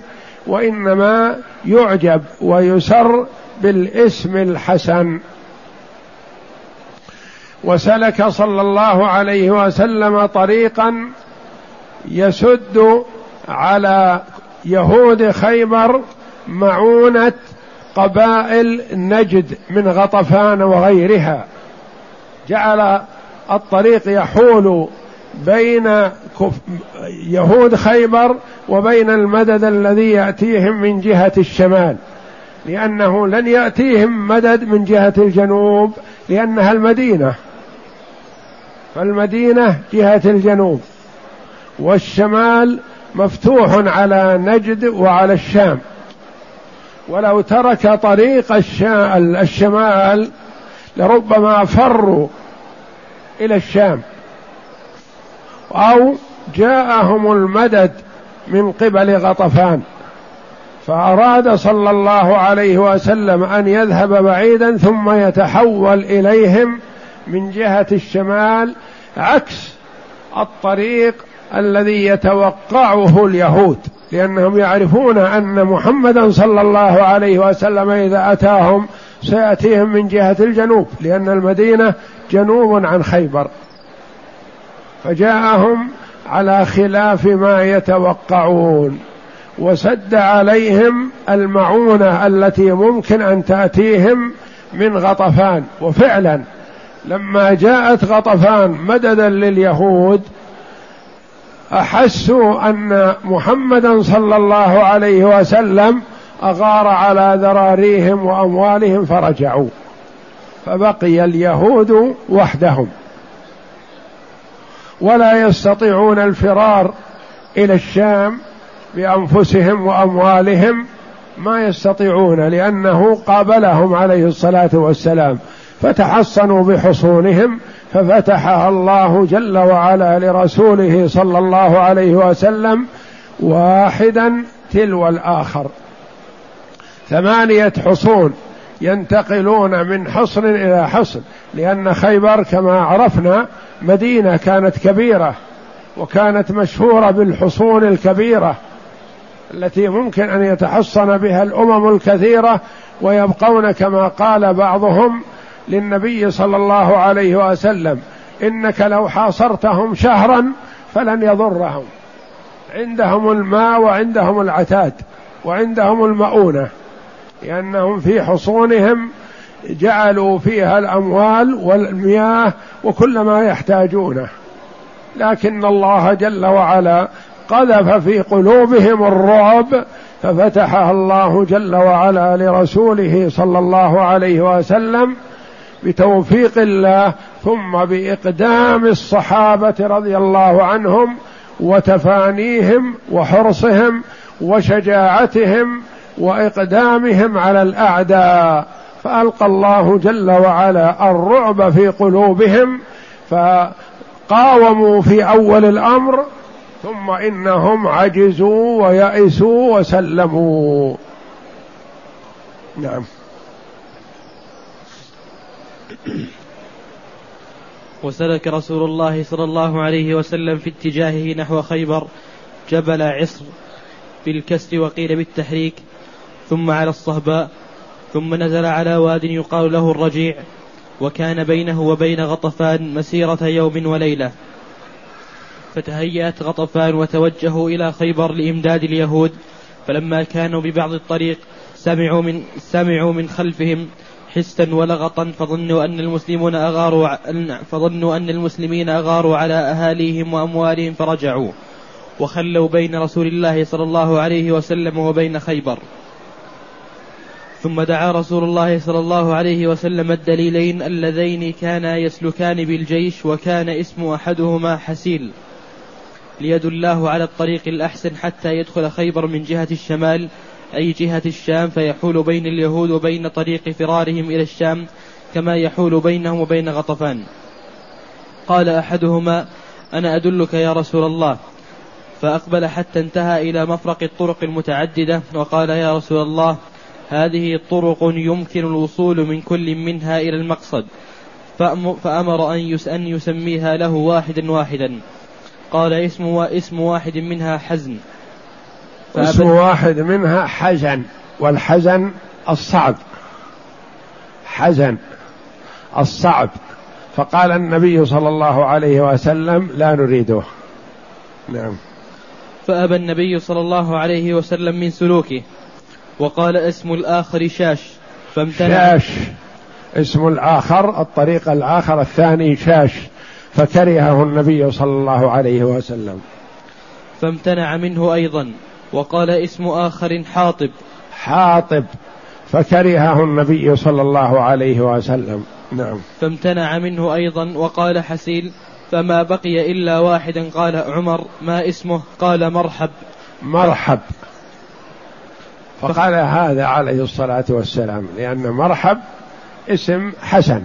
وإنما يعجب ويسر بالاسم الحسن. وسلك صلى الله عليه وسلم طريقا يسد على يهود خيبر معونة قبائل نجد من غطفان وغيرها. جعل الطريق يحول بين يهود خيبر وبين المدد الذي يأتيهم من جهة الشمال. لأنه لن يأتيهم مدد من جهة الجنوب لأنها المدينة. فالمدينة جهة الجنوب. والشمال مفتوح على نجد وعلى الشام. ولو ترك طريق الشمال لربما فروا إلى الشام. أو جاءهم المدد من قبل غطفان. فأراد صلى الله عليه وسلم أن يذهب بعيدا ثم يتحول إليهم من جهة الشمال عكس الطريق الذي يتوقعه اليهود لأنهم يعرفون أن محمدا صلى الله عليه وسلم إذا أتاهم سيأتيهم من جهة الجنوب لأن المدينة جنوب عن خيبر. فجاءهم على خلاف ما يتوقعون وسد عليهم المعونة التي ممكن أن تأتيهم من غطفان. وفعلا لما جاءت غطفان مددا لليهود احسوا أن محمدا صلى الله عليه وسلم أغار على ذراريهم وأموالهم فرجعوا فبقي اليهود وحدهم. ولا يستطيعون الفرار إلى الشام بأنفسهم وأموالهم ما يستطيعون لأنه قابلهم عليه الصلاة والسلام فتحصنوا بحصونهم ففتحها الله جل وعلا لرسوله صلى الله عليه وسلم واحدا تلو الآخر. ثمانية حصون ينتقلون من حصن إلى حصن لأن خيبر كما عرفنا مدينة كانت كبيرة وكانت مشهورة بالحصون الكبيرة التي ممكن أن يتحصن بها الأمم الكثيرة ويبقون كما قال بعضهم للنبي صلى الله عليه وسلم إنك لو حاصرتهم شهرا فلن يضرهم. عندهم الماء وعندهم العتاد وعندهم المؤونة لأنهم في حصونهم جعلوا فيها الأموال والمياه وكل ما يحتاجونه. لكن الله جل وعلا قذف في قلوبهم الرعب ففتحها الله جل وعلا لرسوله صلى الله عليه وسلم بتوفيق الله ثم بإقدام الصحابة رضي الله عنهم وتفانيهم وحرصهم وشجاعتهم وإقدامهم على الأعداء. فألقى الله جل وعلا الرعب في قلوبهم فقاوموا في أول الأمر ثم إنهم عجزوا ويئسوا وسلموا. نعم. وسلك رسول الله صلى الله عليه وسلم في اتجاهه نحو خيبر جبل عصر بالكسر وقيل بالتحريك ثم على الصهباء ثم نزل على واد يقال له الرجيع وكان بينه وبين غطفان مسيرة يوم وليلة. فتهيأت غطفان وتوجهوا إلى خيبر لإمداد اليهود فلما كانوا ببعض الطريق سمعوا من سمعوا من خلفهم حسا ولغطا فظنوا أن المسلمون أغاروا فظنوا أن المسلمين أغاروا على أهاليهم وأموالهم فرجعوا وخلوا بين رسول الله صلى الله عليه وسلم وبين خيبر. ثم دعا رسول الله صلى الله عليه وسلم الدليلين اللذين كانا يسلكان بالجيش وكان اسم أحدهما حسيل ليدلاه على الطريق الأحسن حتى يدخل خيبر من جهة الشمال أي جهة الشام فيحول بين اليهود وبين طريق فرارهم إلى الشام كما يحول بينهم وبين غطفان. قال أحدهما أنا أدلك يا رسول الله. فأقبل حتى انتهى إلى مفرق الطرق المتعددة وقال يا رسول الله هذه طرق يمكن الوصول من كل منها إلى المقصد. فأمر أن يسميها له واحدا واحدا. قال اسم واحد منها حزن. اسم واحد منها حزن والحزن الصعب. حزن الصعب. فقال النبي صلى الله عليه وسلم لا نريده. نعم. فأبى النبي صلى الله عليه وسلم من سلوكه وقال اسم الآخر شاش فامتنع. شاش. اسم الآخر الطريق الآخر الثاني شاش فكرهه النبي صلى الله عليه وسلم. فامتنع منه أيضا. وقال اسم آخر حاطب. حاطب. فكرهه النبي صلى الله عليه وسلم. نعم. فامتنع منه أيضا وقال حسيل فما بقي إلا واحدا قال عمر ما اسمه؟ قال مرحب. مرحب. فقال هذا عليه الصلاة والسلام لأن مرحب اسم حسن.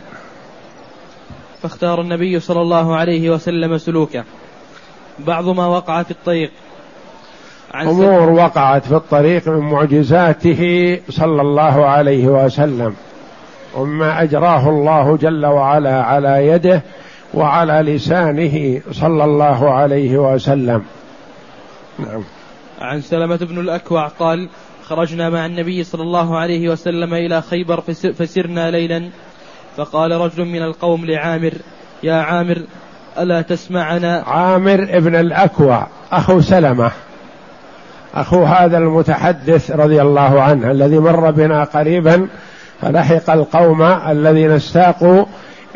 فاختار النبي صلى الله عليه وسلم سلوكه. بعض ما وقع في الطريق. عن أمور وقعت في الطريق من معجزاته صلى الله عليه وسلم وما أجراه الله جل وعلا على يده وعلى لسانه صلى الله عليه وسلم. نعم. عن سلمة بن الأكوع قال خرجنا مع النبي صلى الله عليه وسلم إلى خيبر فسرنا ليلا فقال رجل من القوم لعامر يا عامر ألا تسمعنا؟ عامر ابن الأكوع أخو سلمة. أخو هذا المتحدث رضي الله عنه الذي مر بنا قريبا فلحق القوم الذين استاقوا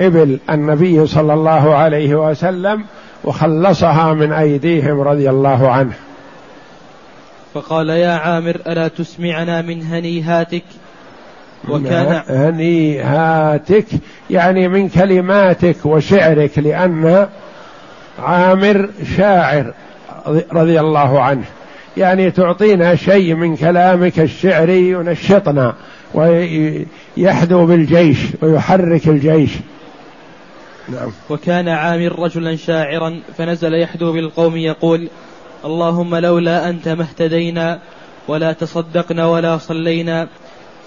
إبل النبي صلى الله عليه وسلم وخلصها من أيديهم رضي الله عنه. فقال يا عامر ألا تسمعنا من هنيهاتك؟ وكان هنيهاتك يعني من كلماتك وشعرك لأن عامر شاعر رضي الله عنه. يعني تعطينا شيء من كلامك الشعري ينشطنا ويحدو بالجيش ويحرك الجيش. نعم. وكان عامر رجلا شاعرا فنزل يحدو بالقوم يقول اللهم لولا أنت ما اهتدينا ولا تصدقنا ولا صلينا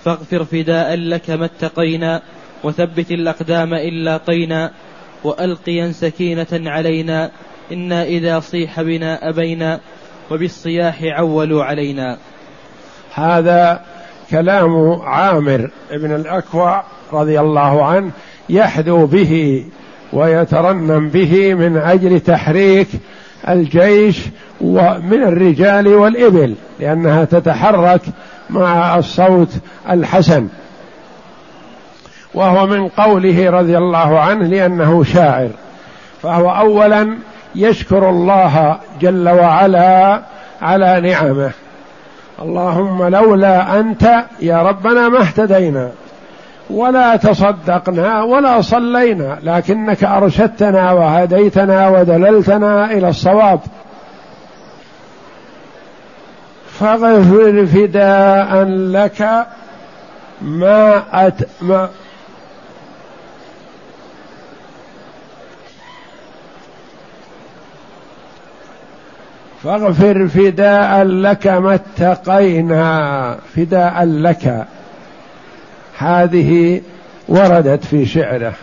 فاغفر فداء لك ما اتقينا وثبت الأقدام إن لاقينا وألقيا سكينة علينا إنا إذا صيح بنا أبينا. وبالصياح عولوا علينا. هذا كلام عامر بن الأكوع رضي الله عنه يحدو به ويترنم به من أجل تحريك الجيش ومن الرجال والإبل لأنها تتحرك مع الصوت الحسن. وهو من قوله رضي الله عنه لأنه شاعر. فهو أولا يشكر الله جل وعلا على نعمه. اللهم لولا أنت يا ربنا ما اهتدينا ولا تصدقنا ولا صلينا لكنك أرشدتنا وهديتنا ودللتنا إلى الصواب. فاغفر فداء لك ما, أت ما فاغفر فداء لك ما اتقينا فداء لك. هذه وردت في شعره.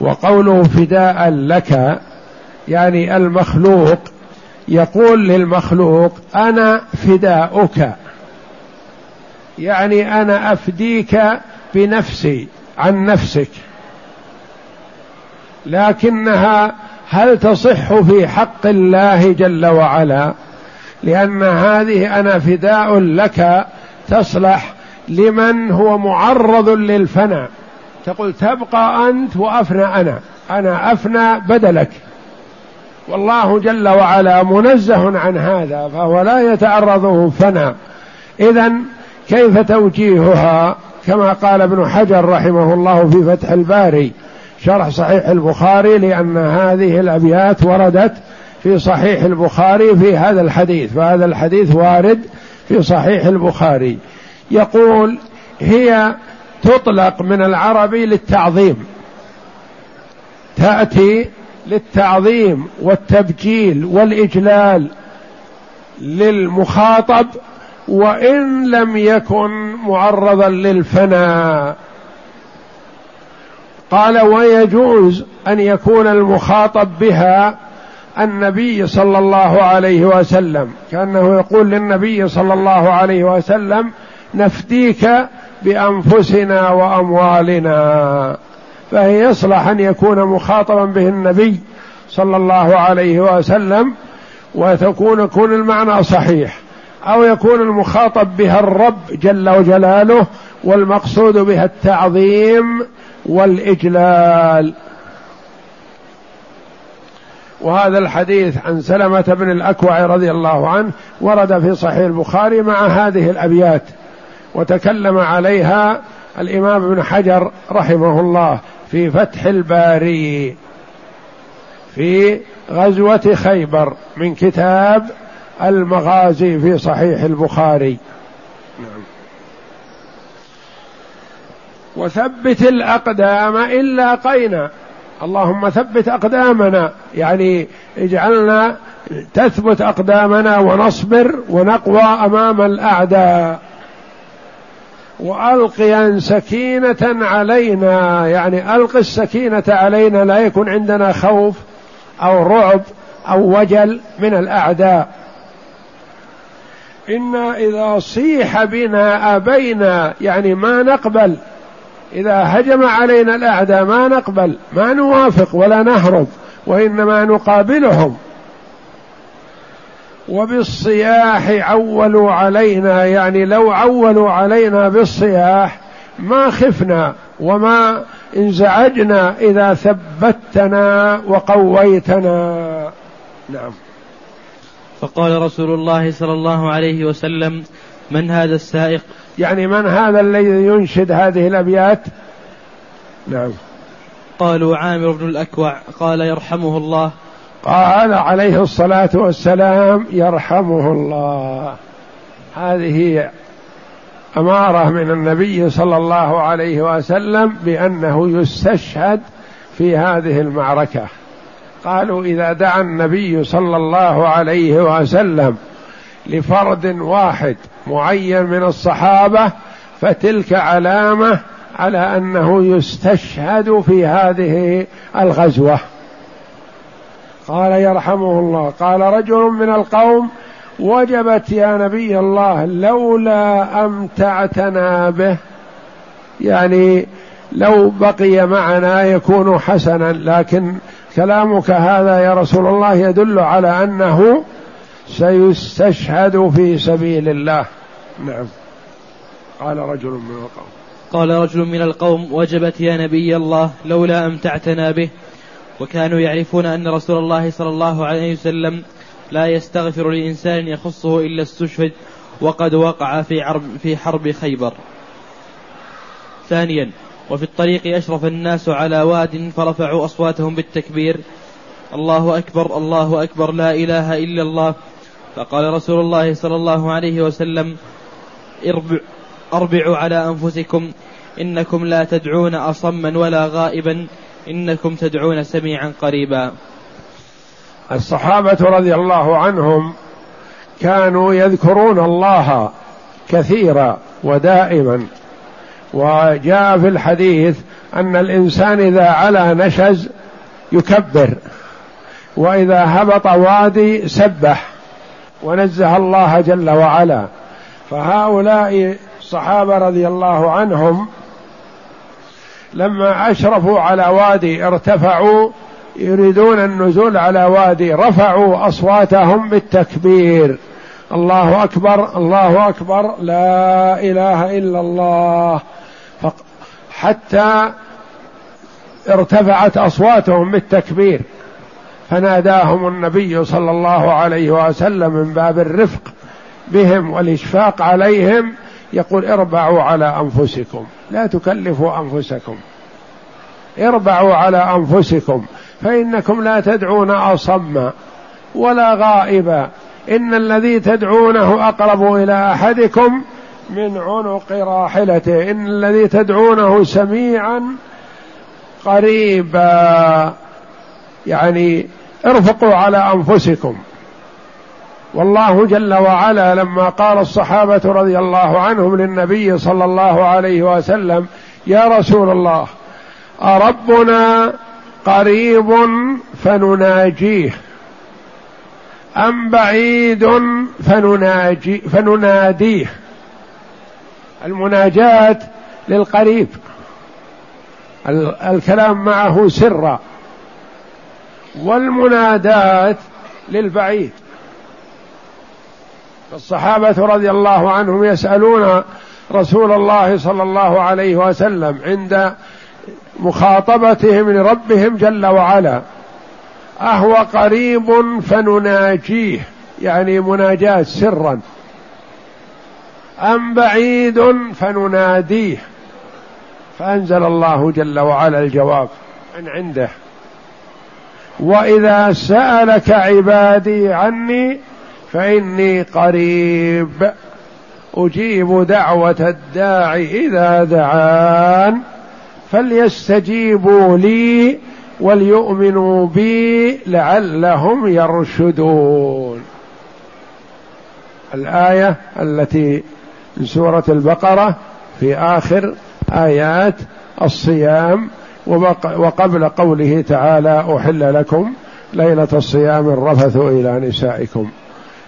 وقوله فداء لك يعني المخلوق يقول للمخلوق أنا فداؤك. يعني أنا أفديك بنفسي عن نفسك. لكنها هل تصح في حق الله جل وعلا لأن هذه أنا فداء لك تصلح لمن هو معرض للفناء؟ تقول تبقى أنت وأفنى أنا أنا أفنى بدلك. والله جل وعلا منزه عن هذا فهو لا يتعرضه فناء. اذا كيف توجيهها؟ كما قال ابن حجر رحمه الله في فتح الباري. شرح صحيح البخاري لأن هذه الأبيات وردت في صحيح البخاري في هذا الحديث فهذا الحديث وارد في صحيح البخاري. يقول هي تطلق من العربي للتعظيم. تأتي للتعظيم والتبجيل والإجلال للمخاطب وإن لم يكن معرضا للفناء. قال ويجوز أن يكون المخاطب بها النبي صلى الله عليه وسلم كأنه يقول للنبي صلى الله عليه وسلم نفديك بأنفسنا وأموالنا. فهي يصلح أن يكون مخاطبا به النبي صلى الله عليه وسلم وتكون يكون المعنى صحيح. أو يكون المخاطب بها الرب جل وجلاله والمقصود بها التعظيم والإجلال. وهذا الحديث عن سلمة بن الأكوع رضي الله عنه ورد في صحيح البخاري مع هذه الأبيات وتكلم عليها الإمام ابن حجر رحمه الله في فتح الباري في غزوة خيبر من كتاب المغازي في صحيح البخاري. وثبت الأقدام إلا قينا. اللهم ثبت أقدامنا يعني اجعلنا تثبت أقدامنا ونصبر ونقوى أمام الأعداء. وألقيا سكينة علينا يعني ألق السكينة علينا لا يكون عندنا خوف أو رعب أو وجل من الأعداء. إنا إذا صيح بنا أبينا يعني ما نقبل إذا هجم علينا الأعداء ما نقبل ما نوافق ولا نهرب وإنما نقابلهم. وبالصياح عولوا علينا يعني لو عولوا علينا بالصياح ما خفنا وما انزعجنا إذا ثبتنا وقويتنا. نعم. فقال رسول الله صلى الله عليه وسلم من هذا السائق؟ يعني من هذا الذي ينشد هذه الأبيات؟ نعم. قالوا عامر بن الأكوع قال يرحمه الله. قال عليه الصلاة والسلام يرحمه الله. هذه أمارة من النبي صلى الله عليه وسلم بأنه يستشهد في هذه المعركة. قالوا إذا دعا النبي صلى الله عليه وسلم لفرد واحد معين من الصحابة فتلك علامة على أنه يستشهد في هذه الغزوة. قال يرحمه الله قال رجل من القوم وجبت يا نبي الله لولا أمتعتنا به. يعني لو بقي معنا يكون حسنا لكن كلامك هذا يا رسول الله يدل على أنه سيستشهد في سبيل الله. نعم. قال رجل من القوم. قال رجل من القوم وجبت يا نبي الله لولا أمتعتنا به. وكانوا يعرفون أن رسول الله صلى الله عليه وسلم لا يستغفر لإنسان يخصه إلا استشهد وقد وقع في حرب, في حرب خيبر. ثانيا وفي الطريق أشرف الناس على واد فرفعوا أصواتهم بالتكبير. الله أكبر الله أكبر لا إله إلا الله. فقال رسول الله صلى الله عليه وسلم أربع أربعوا على أنفسكم إنكم لا تدعون أصما ولا غائبا إنكم تدعون سميعا قريبا. الصحابة رضي الله عنهم كانوا يذكرون الله كثيرا ودائما وجاء في الحديث أن الإنسان إذا علا نشز يكبر وإذا هبط وادي سبح. ونزه الله جل وعلا. فهؤلاء الصحابة رضي الله عنهم لما أشرفوا على وادي ارتفعوا يريدون النزول على وادي رفعوا أصواتهم بالتكبير. الله أكبر الله أكبر لا إله إلا الله. حتى ارتفعت أصواتهم بالتكبير. فناداهم النبي صلى الله عليه وسلم من باب الرفق بهم والإشفاق عليهم يقول اربعوا على أنفسكم لا تكلفوا أنفسكم. اربعوا على أنفسكم فإنكم لا تدعون أصم ولا غائبا إن الذي تدعونه أقرب إلى أحدكم من عنق راحلته. إن الذي تدعونه سميعا قريبا. يعني ارفقوا على أنفسكم. والله جل وعلا لما قال الصحابة رضي الله عنهم للنبي صلى الله عليه وسلم يا رسول الله أربنا قريب فنناجيه أم بعيد فنناجي فنناديه. المناجاة للقريب. الكلام معه سرا. والمنادات للبعيد. الصحابة رضي الله عنهم يسألون رسول الله صلى الله عليه وسلم عند مخاطبتهم لربهم جل وعلا أهو قريب فنناجيه. يعني مناجاة سرا. أم بعيد فنناديه. فأنزل الله جل وعلا الجواب من عنده. وإذا سألك عبادي عني فإني قريب. أجيب دعوة الداع إذا دعان. فليستجيبوا لي وليؤمنوا بي لعلهم يرشدون. الآية التي من سورة البقرة في آخر آيات الصيام وقبل قوله تعالى أحل لكم ليلة الصيام الرفث إلى نسائكم.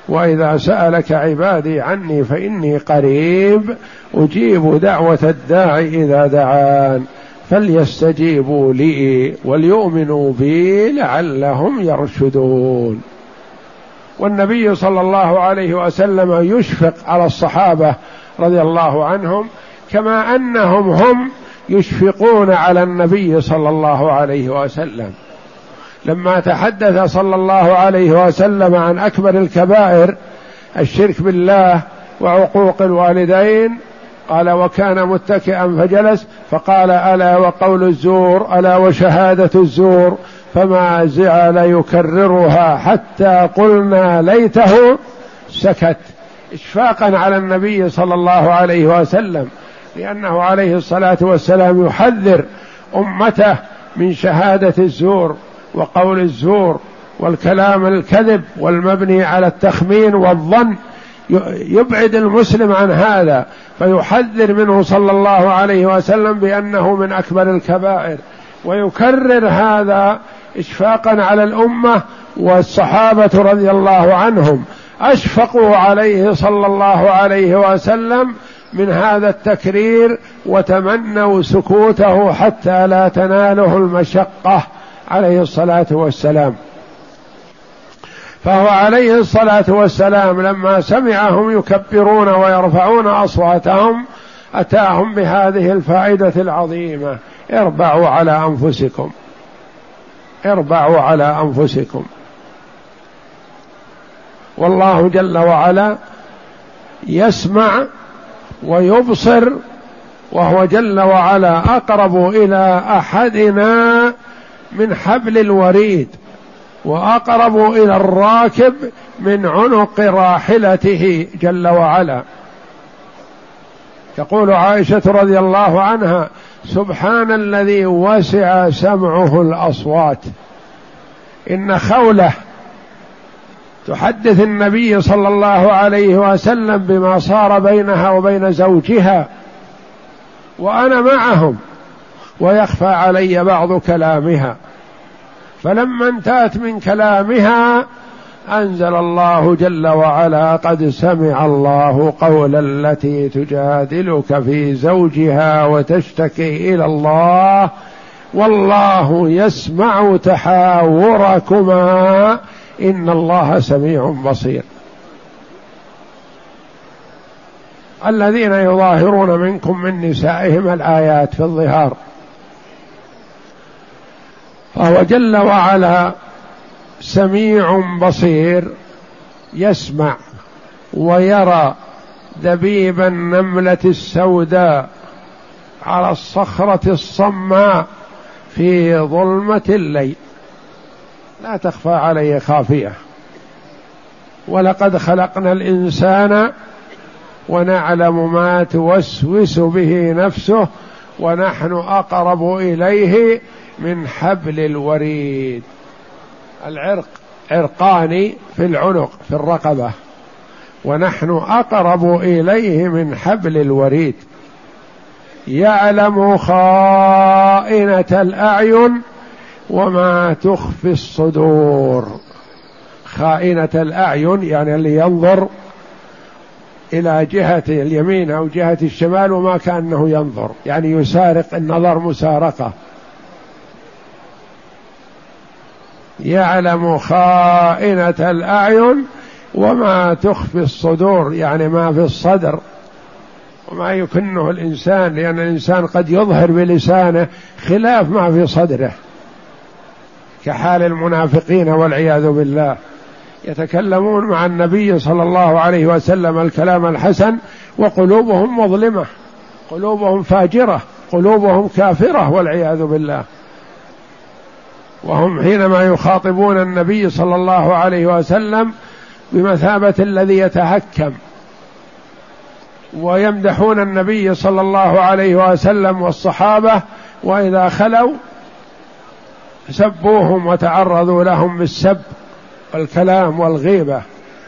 وإذا سألك عبادي عني فإني قريب أجيب دعوة الداع إذا دعان. فليستجيبوا لي وليؤمنوا بي لعلهم يرشدون. والنبي صلى الله عليه وسلم يشفق على الصحابة رضي الله عنهم كما أنهم هم يشفقون على النبي صلى الله عليه وسلم. لما تحدث صلى الله عليه وسلم عن أكبر الكبائر الشرك بالله وعقوق الوالدين قال وكان متكئا فجلس فقال ألا وقول الزور ألا وشهادة الزور فما زال يكررها حتى قلنا ليته سكت. اشفاقا على النبي صلى الله عليه وسلم. لأنه عليه الصلاة والسلام يحذر أمته من شهادة الزور وقول الزور والكلام الكذب والمبني على التخمين والظن. يبعد المسلم عن هذا فيحذر منه صلى الله عليه وسلم بأنه من أكبر الكبائر. ويكرر هذا اشفاقا على الأمة والصحابة رضي الله عنهم. أشفقوا عليه صلى الله عليه وسلم من هذا التكرير وتمنوا سكوته حتى لا تناله المشقة عليه الصلاة والسلام. فهو عليه الصلاة والسلام لما سمعهم يكبرون ويرفعون أصواتهم أتاهم بهذه الفائدة العظيمة اربعوا على أنفسكم. اربعوا على أنفسكم. والله جل وعلا يسمع ويبصر وهو جل وعلا أقرب إلى أحدنا من حبل الوريد وأقرب إلى الراكب من عنق راحلته جل وعلا. تقول عائشة رضي الله عنها سبحان الذي وسع سمعه الأصوات. إن خولة تحدث النبي صلى الله عليه وسلم بما صار بينها وبين زوجها وأنا معهم ويخفى علي بعض كلامها. فلما انتهت من كلامها أنزل الله جل وعلا قد سمع الله قول التي تجادلك في زوجها وتشتكي إلى الله والله يسمع تحاوركما. إن الله سميع بصير. الذين يظاهرون منكم من نسائهم الآيات في الظهار. فهو جل وعلا سميع بصير يسمع ويرى دبيب النملة السوداء على الصخرة الصماء في ظلمة الليل. لا تخفى عليه خافية. ولقد خلقنا الإنسان ونعلم ما توسوس به نفسه ونحن أقرب إليه من حبل الوريد. العرق عرقان في العنق في الرقبة. ونحن أقرب إليه من حبل الوريد. يعلم خائنة الأعين وما تخفي الصدور. خائنة الأعين يعني اللي ينظر إلى جهة اليمين أو جهة الشمال وما كأنه ينظر. يعني يسارق النظر مسارقة. يعلم خائنة الأعين وما تخفي الصدور يعني ما في الصدر. وما يكنه الإنسان لأن الإنسان قد يظهر بلسانه خلاف ما في صدره. كحال المنافقين والعياذ بالله. يتكلمون مع النبي صلى الله عليه وسلم الكلام الحسن وقلوبهم مظلمة قلوبهم فاجرة قلوبهم كافرة والعياذ بالله. وهم حينما يخاطبون النبي صلى الله عليه وسلم بمثابة الذي يتهكم ويمدحون النبي صلى الله عليه وسلم والصحابة وإذا خلوا سبوهم وتعرضوا لهم بالسب والكلام والغيبة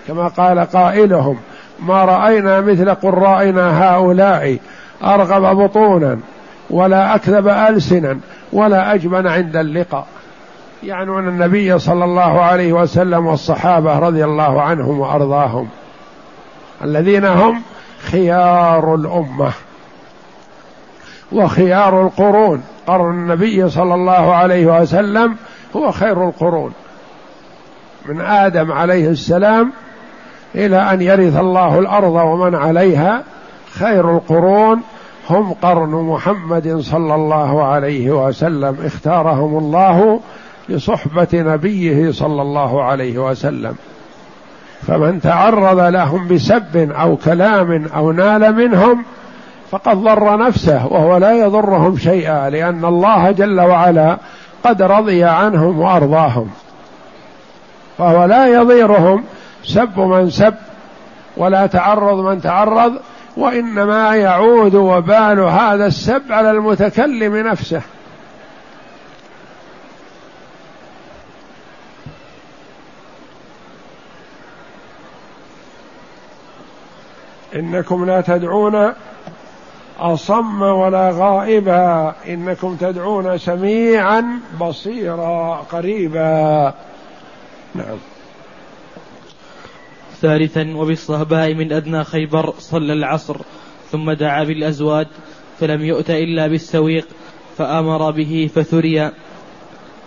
كما قال قائلهم ما رأينا مثل قرائنا هؤلاء أرغب بطونا ولا أكذب ألسنا ولا اجبن عند اللقاء. يعنون النبي صلى الله عليه وسلم والصحابة رضي الله عنهم وأرضاهم الذين هم خيار الأمة. وخيار القرون. قرن النبي صلى الله عليه وسلم هو خير القرون. من آدم عليه السلام إلى أن يرث الله الأرض ومن عليها خير القرون. هم قرن محمد صلى الله عليه وسلم. اختارهم الله لصحبة نبيه صلى الله عليه وسلم. فمن تعرض لهم بسب أو كلام أو نال منهم فقد ضر نفسه وهو لا يضرهم شيئا لأن الله جل وعلا قد رضي عنهم وأرضاهم. فهو لا يضيرهم سب من سب ولا تعرض من تعرض وإنما يعود وبال هذا السب على المتكلم نفسه. إنكم لا تدعون أصم ولا غائبا إنكم تدعون سميعا بصيرا قريبا. نعم. ثالثا وبالصهباء من أدنى خيبر صلى العصر ثم دعا بالأزواد فلم يؤت إلا بالسويق فأمر به فثري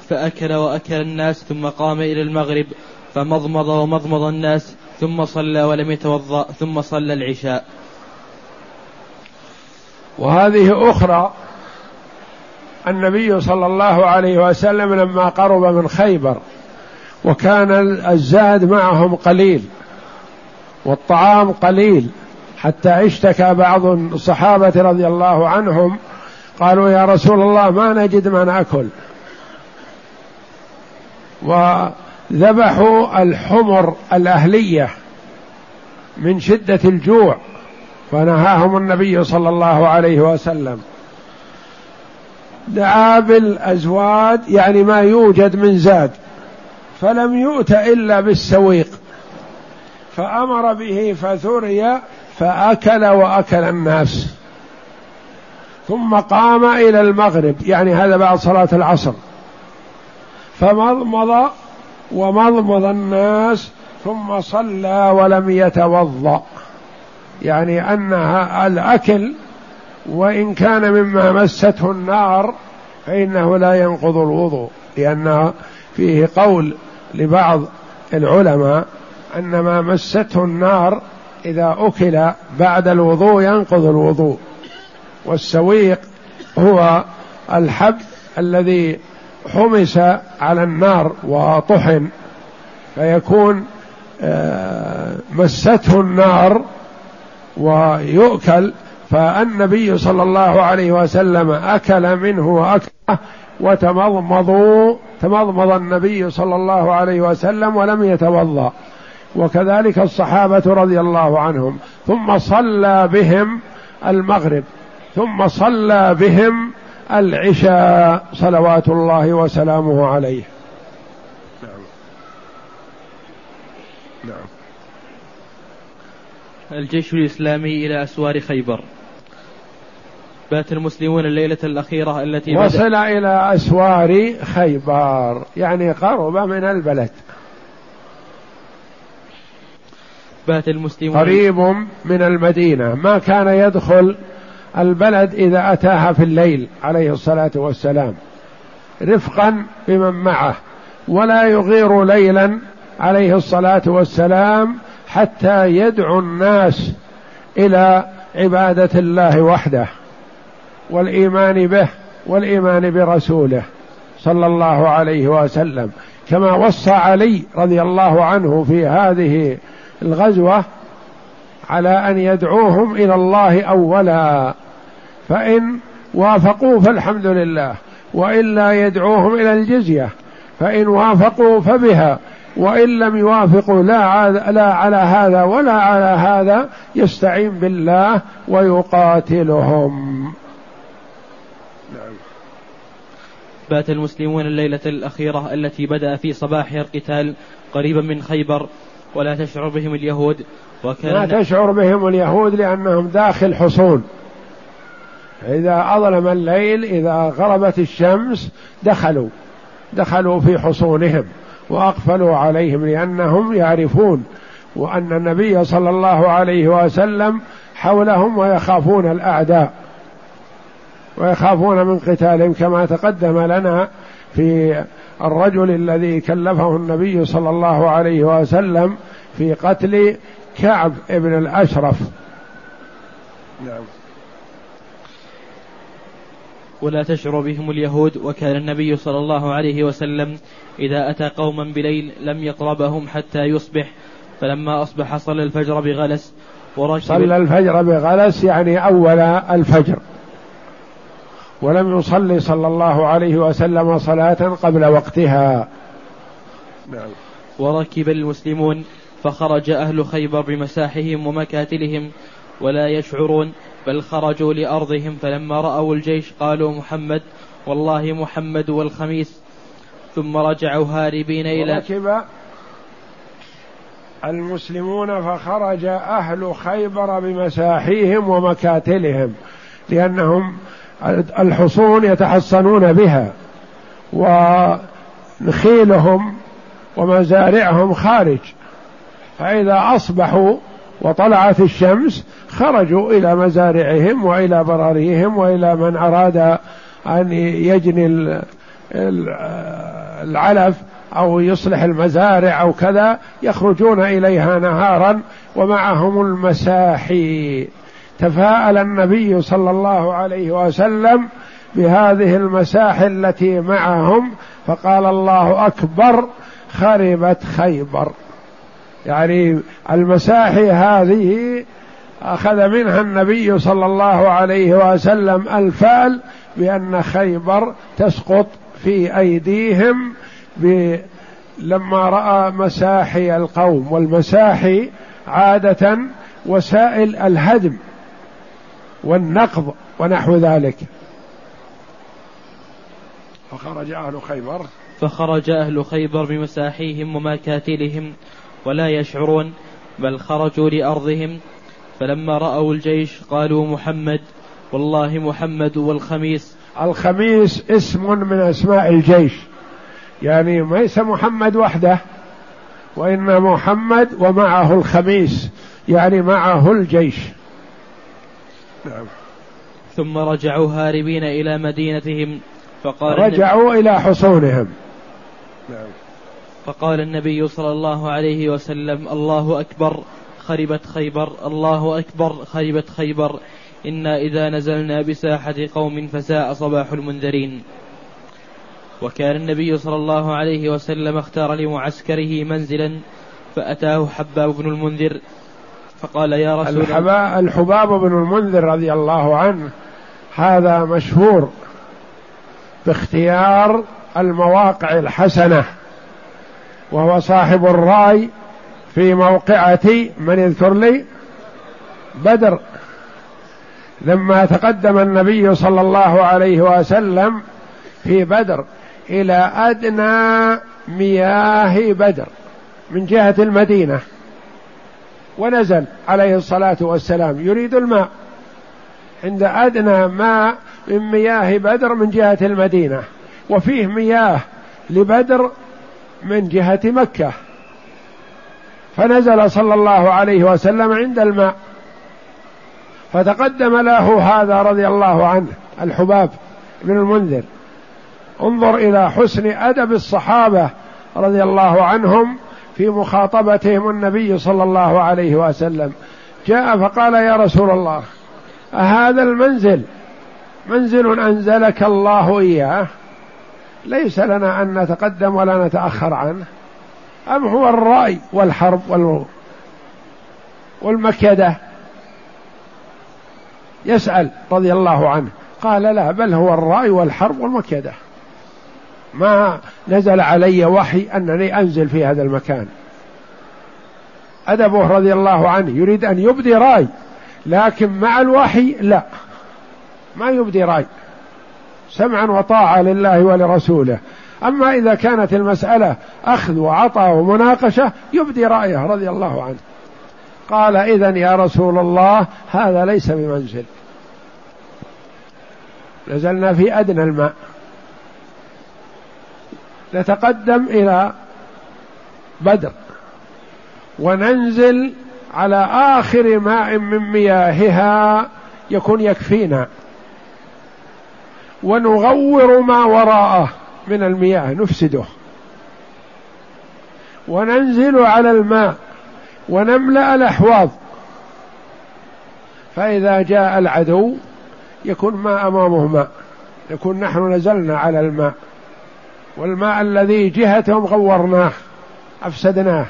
فأكل وأكل الناس ثم قام إلى المغرب فمضمض ومضمض الناس ثم صلى ولم يتوضأ ثم صلى العشاء. وهذه أخرى النبي صلى الله عليه وسلم لما قرب من خيبر وكان الزاد معهم قليل والطعام قليل حتى اشتكى بعض الصحابة رضي الله عنهم قالوا يا رسول الله ما نجد ما ناكل وذبحوا الحمر الأهلية من شدة الجوع فنهاهم النبي صلى الله عليه وسلم. دعا بالأزواد يعني ما يوجد من زاد فلم يؤت إلا بالسويق. فأمر به فثري فأكل وأكل الناس. ثم قام إلى المغرب يعني هذا بعد صلاة العصر. فمضمض ومضمض الناس ثم صلى ولم يتوضأ. يعني أنها الأكل وإن كان مما مسته النار فإنه لا ينقض الوضوء لأن فيه قول لبعض العلماء أن ما مسته النار إذا أكل بعد الوضوء ينقض الوضوء. والسويق هو الحب الذي حمس على النار وطحن فيكون آه، مسته النار ويؤكل فالنبي صلى الله عليه وسلم أكل منه وأكله وتمضمضوا تمضمض النبي صلى الله عليه وسلم ولم يتوضأ. وكذلك الصحابة رضي الله عنهم. ثم صلى بهم المغرب. ثم صلى بهم العشاء صلوات الله وسلامه عليه نعم نعم الجيش الإسلامي إلى أسوار خيبر. بات المسلمون الليلة الأخيرة التي وصل إلى أسوار خيبر. يعني قرب من البلد. بات المسلمون قريب من المدينة. ما كان يدخل البلد إذا أتاها في الليل عليه الصلاة والسلام. رفقا بمن معه. ولا يغير ليلا عليه الصلاة والسلام حتى يدعو الناس إلى عبادة الله وحده والإيمان به والإيمان برسوله صلى الله عليه وسلم. كما وصى علي رضي الله عنه في هذه الغزوة على أن يدعوهم إلى الله أولا. فإن وافقوا فالحمد لله والا يدعوهم إلى الجزية فإن وافقوا فبها. وإن لم يوافقوا لا لا على هذا ولا على هذا يستعين بالله ويقاتلهم. نعم. بات المسلمون الليلة الأخيرة التي بدأ في صباحها القتال قريبا من خيبر ولا تشعر بهم اليهود وكان لا تشعر بهم اليهود لأنهم داخل حصون. إذا أظلم الليل إذا غربت الشمس دخلوا. دخلوا في حصونهم. وأقفلوا عليهم لأنهم يعرفون وأن النبي صلى الله عليه وسلم حولهم ويخافون الأعداء ويخافون من قتالهم كما تقدم لنا في الرجل الذي كلفه النبي صلى الله عليه وسلم في قتل كعب ابن الأشرف. نعم. ولا تشعر بهم اليهود وكان النبي صلى الله عليه وسلم إذا أتى قوما بليل لم يقربهم حتى يصبح. فلما أصبح صلى الفجر بغلس وركب صلى الفجر بغلس يعني أول الفجر. ولم يصلي صلى الله عليه وسلم صلاة قبل وقتها. نعم. وركب المسلمون فخرج أهل خيبر بمساحهم ومكاتلهم ولا يشعرون بل خرجوا لأرضهم فلما رأوا الجيش قالوا محمد والله محمد والخميس. ثم رجعوا هاربين إلى ركب المسلمون فخرج أهل خيبر بمساحيهم ومكاتلهم لأنهم الحصون يتحصنون بها ونخيلهم ومزارعهم خارج. فإذا أصبحوا وطلعت الشمس خرجوا إلى مزارعهم وإلى براريهم وإلى من أراد أن يجني العلف أو يصلح المزارع أو كذا يخرجون إليها نهارا ومعهم المساحي. تفاءل النبي صلى الله عليه وسلم بهذه المساحي التي معهم فقال الله أكبر خربت خيبر. يعني المساحي هذه أخذ منها النبي صلى الله عليه وسلم الفال بأن خيبر تسقط في أيديهم لما رأى مساحي القوم والمساحي عادة وسائل الهدم والنقض ونحو ذلك. فخرج أهل خيبر. فخرج أهل خيبر بمساحيهم ومكاتلهم ولا يشعرون بل خرجوا لأرضهم فلما رأوا الجيش قالوا محمد والله محمد والخميس. الخميس اسم من أسماء الجيش. يعني ليس محمد وحده وإن محمد ومعه الخميس يعني معه الجيش. نعم. ثم رجعوا هاربين إلى مدينتهم فقال رجعوا إلى حصونهم. نعم. فقال النبي صلى الله عليه وسلم الله أكبر. خربت خيبر الله أكبر خربت خيبر. إنا إذا نزلنا بساحة قوم فساء صباح المنذرين. وكان النبي صلى الله عليه وسلم اختار لمعسكره منزلا فأتاه حباب بن المنذر فقال يا رسول الله الحباب بن المنذر رضي الله عنه هذا مشهور باختيار المواقع الحسنة وهو صاحب الرأي في موقعة من يذكر لي بدر لما تقدم النبي صلى الله عليه وسلم في بدر إلى أدنى مياه بدر من جهة المدينة. ونزل عليه الصلاة والسلام. يريد الماء. عند أدنى ماء من مياه بدر من جهة المدينة. وفيه مياه لبدر من جهة مكة. فنزل صلى الله عليه وسلم عند الماء. فتقدم له هذا رضي الله عنه الحباب بن المنذر. انظر إلى حسن أدب الصحابة رضي الله عنهم في مخاطبتهم النبي صلى الله عليه وسلم. جاء فقال يا رسول الله أهذا المنزل؟ منزل أنزلك الله إياه. ليس لنا أن نتقدم ولا نتأخر عنه. أم هو الرأي والحرب والمكيدة؟ يسأل رضي الله عنه. قال لا بل هو الرأي والحرب والمكيدة. ما نزل علي وحي أنني أنزل في هذا المكان. أدبه رضي الله عنه يريد أن يبدي رأي لكن مع الوحي لا. ما يبدي رأي. سمعا وطاعة لله ولرسوله. أما إذا كانت المسألة أخذ وعطاء ومناقشة يبدي رأيه رضي الله عنه. قال إذا يا رسول الله هذا ليس بمنزل. نزلنا في أدنى الماء. نتقدم إلى بدر. وننزل على آخر ماء من مياهها يكون يكفينا. ونغور ما وراءه. من المياه نفسده. وننزل على الماء ونملأ الأحواض. فإذا جاء العدو يكون ما أمامه ماء. يكون نحن نزلنا على الماء. والماء الذي جهتهم غورناه أفسدناه.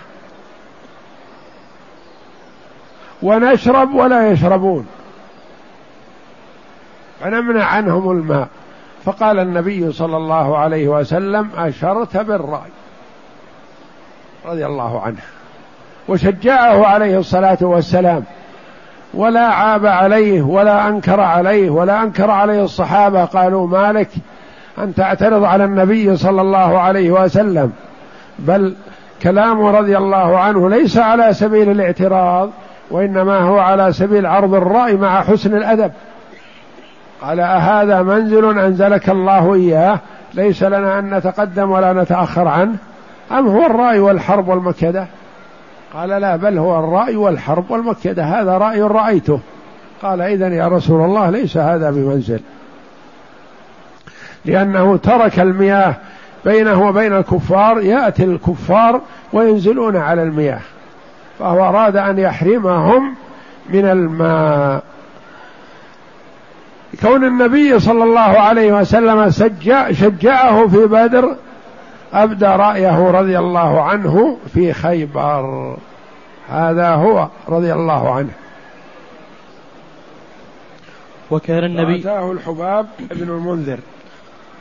ونشرب ولا يشربون. فنمنع عنهم الماء. فقال النبي صلى الله عليه وسلم أشرت بالرأي رضي الله عنه وشجعه عليه الصلاة والسلام ولا عاب عليه ولا أنكر عليه ولا أنكر عليه الصحابة قالوا مالك ان تعترض على النبي صلى الله عليه وسلم بل كلامه رضي الله عنه ليس على سبيل الاعتراض وإنما هو على سبيل عرض الرأي مع حسن الأدب. قال أهذا منزل أنزلك الله إياه ليس لنا أن نتقدم ولا نتأخر عنه أم هو الرأي والحرب والمكيدة قال لا بل هو الرأي والحرب والمكيدة هذا رأي رأيته. قال إذا يا رسول الله ليس هذا بمنزل. لأنه ترك المياه بينه وبين الكفار يأتي الكفار وينزلون على المياه فهو أراد أن يحرمهم من الماء. كون النبي صلى الله عليه وسلم شجع شجعه في بدر أبدى رأيه رضي الله عنه في خيبر. هذا هو رضي الله عنه. وكان النبي أتاه الحباب ابن المنذر.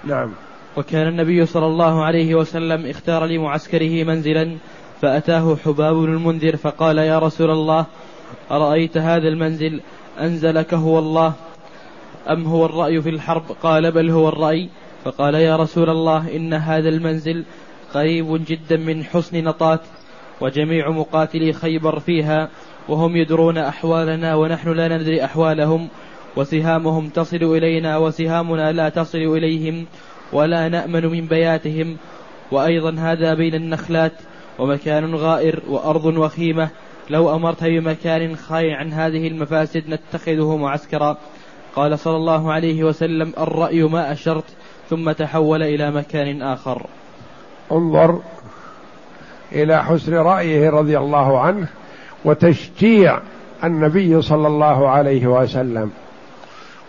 نعم. وكان النبي صلى الله عليه وسلم اختار لمعسكره منزلا فأتاه حباب بن المنذر فقال يا رسول الله أرأيت هذا المنزل؟ أنزلك هو الله. أم هو الرأي في الحرب؟ قال بل هو الرأي. فقال يا رسول الله إن هذا المنزل قريب جدا من حسن نطات وجميع مقاتلي خيبر فيها وهم يدرون أحوالنا ونحن لا ندري أحوالهم وسهامهم تصل إلينا وسهامنا لا تصل إليهم ولا نأمن من بياتهم. وأيضا هذا بين النخلات ومكان غائر وأرض وخيمة. لو أمرت بمكان خاي عن هذه المفاسد نتخذه معسكرا قال صلى الله عليه وسلم الرأي ما أشرت ثم تحول إلى مكان آخر. انظر إلى حسن رأيه رضي الله عنه وتشجيع النبي صلى الله عليه وسلم.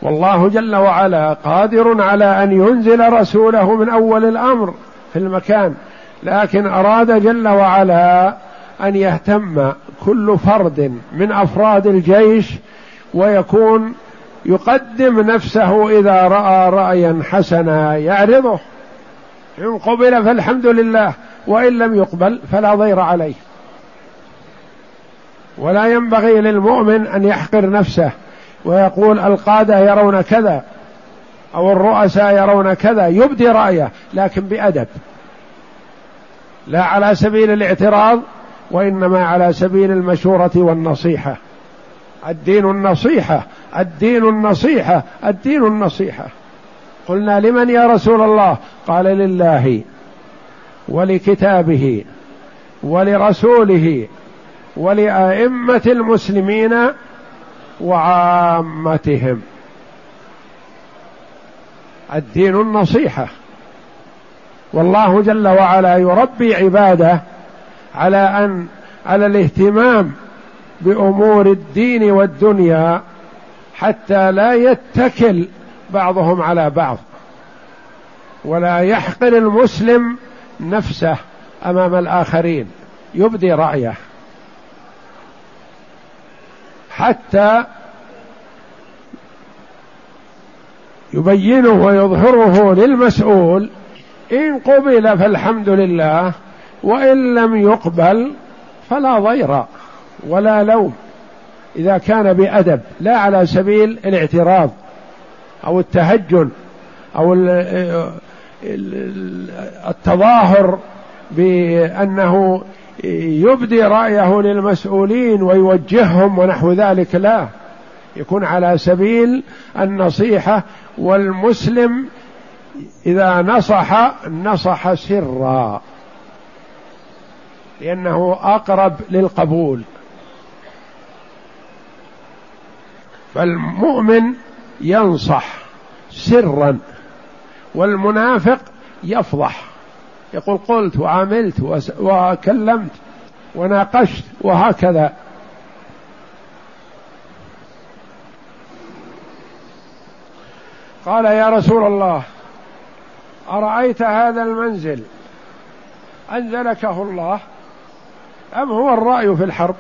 والله جل وعلا قادر على أن ينزل رسوله من أول الأمر في المكان لكن أراد جل وعلا أن يهتم كل فرد من أفراد الجيش ويكون يقدم نفسه إذا رأى رأيا حسنا يعرضه. إن قبل فالحمد لله وإن لم يقبل فلا ضير عليه. ولا ينبغي للمؤمن أن يحقر نفسه ويقول القادة يرون كذا أو الرؤساء يرون كذا يبدي رأيه لكن بأدب. لا على سبيل الاعتراض وإنما على سبيل المشورة والنصيحة. الدين النصيحة الدين النصيحة الدين النصيحة. قلنا لمن يا رسول الله؟ قال لله ولكتابه ولرسوله ولأئمة المسلمين وعامتهم. الدين النصيحة. والله جل وعلا يربي عباده على أن على الاهتمام بأمور الدين والدنيا حتى لا يتكل بعضهم على بعض. ولا يحقر المسلم نفسه أمام الآخرين. يبدي رأيه. حتى يبينه ويظهره للمسؤول إن قبل فالحمد لله وإن لم يقبل فلا ضير. ولا لوم. إذا كان بأدب لا على سبيل الاعتراض أو التهجن أو التظاهر بأنه يبدي رأيه للمسؤولين ويوجههم ونحو ذلك لا. يكون على سبيل النصيحة والمسلم إذا نصح نصح سرا لأنه أقرب للقبول. فالمؤمن ينصح سرا والمنافق يفضح. يقول قلت وعملت وكلمت وناقشت وهكذا. قال يا رسول الله أرأيت هذا المنزل؟ أنزلكه الله أم هو الرأي في الحرب؟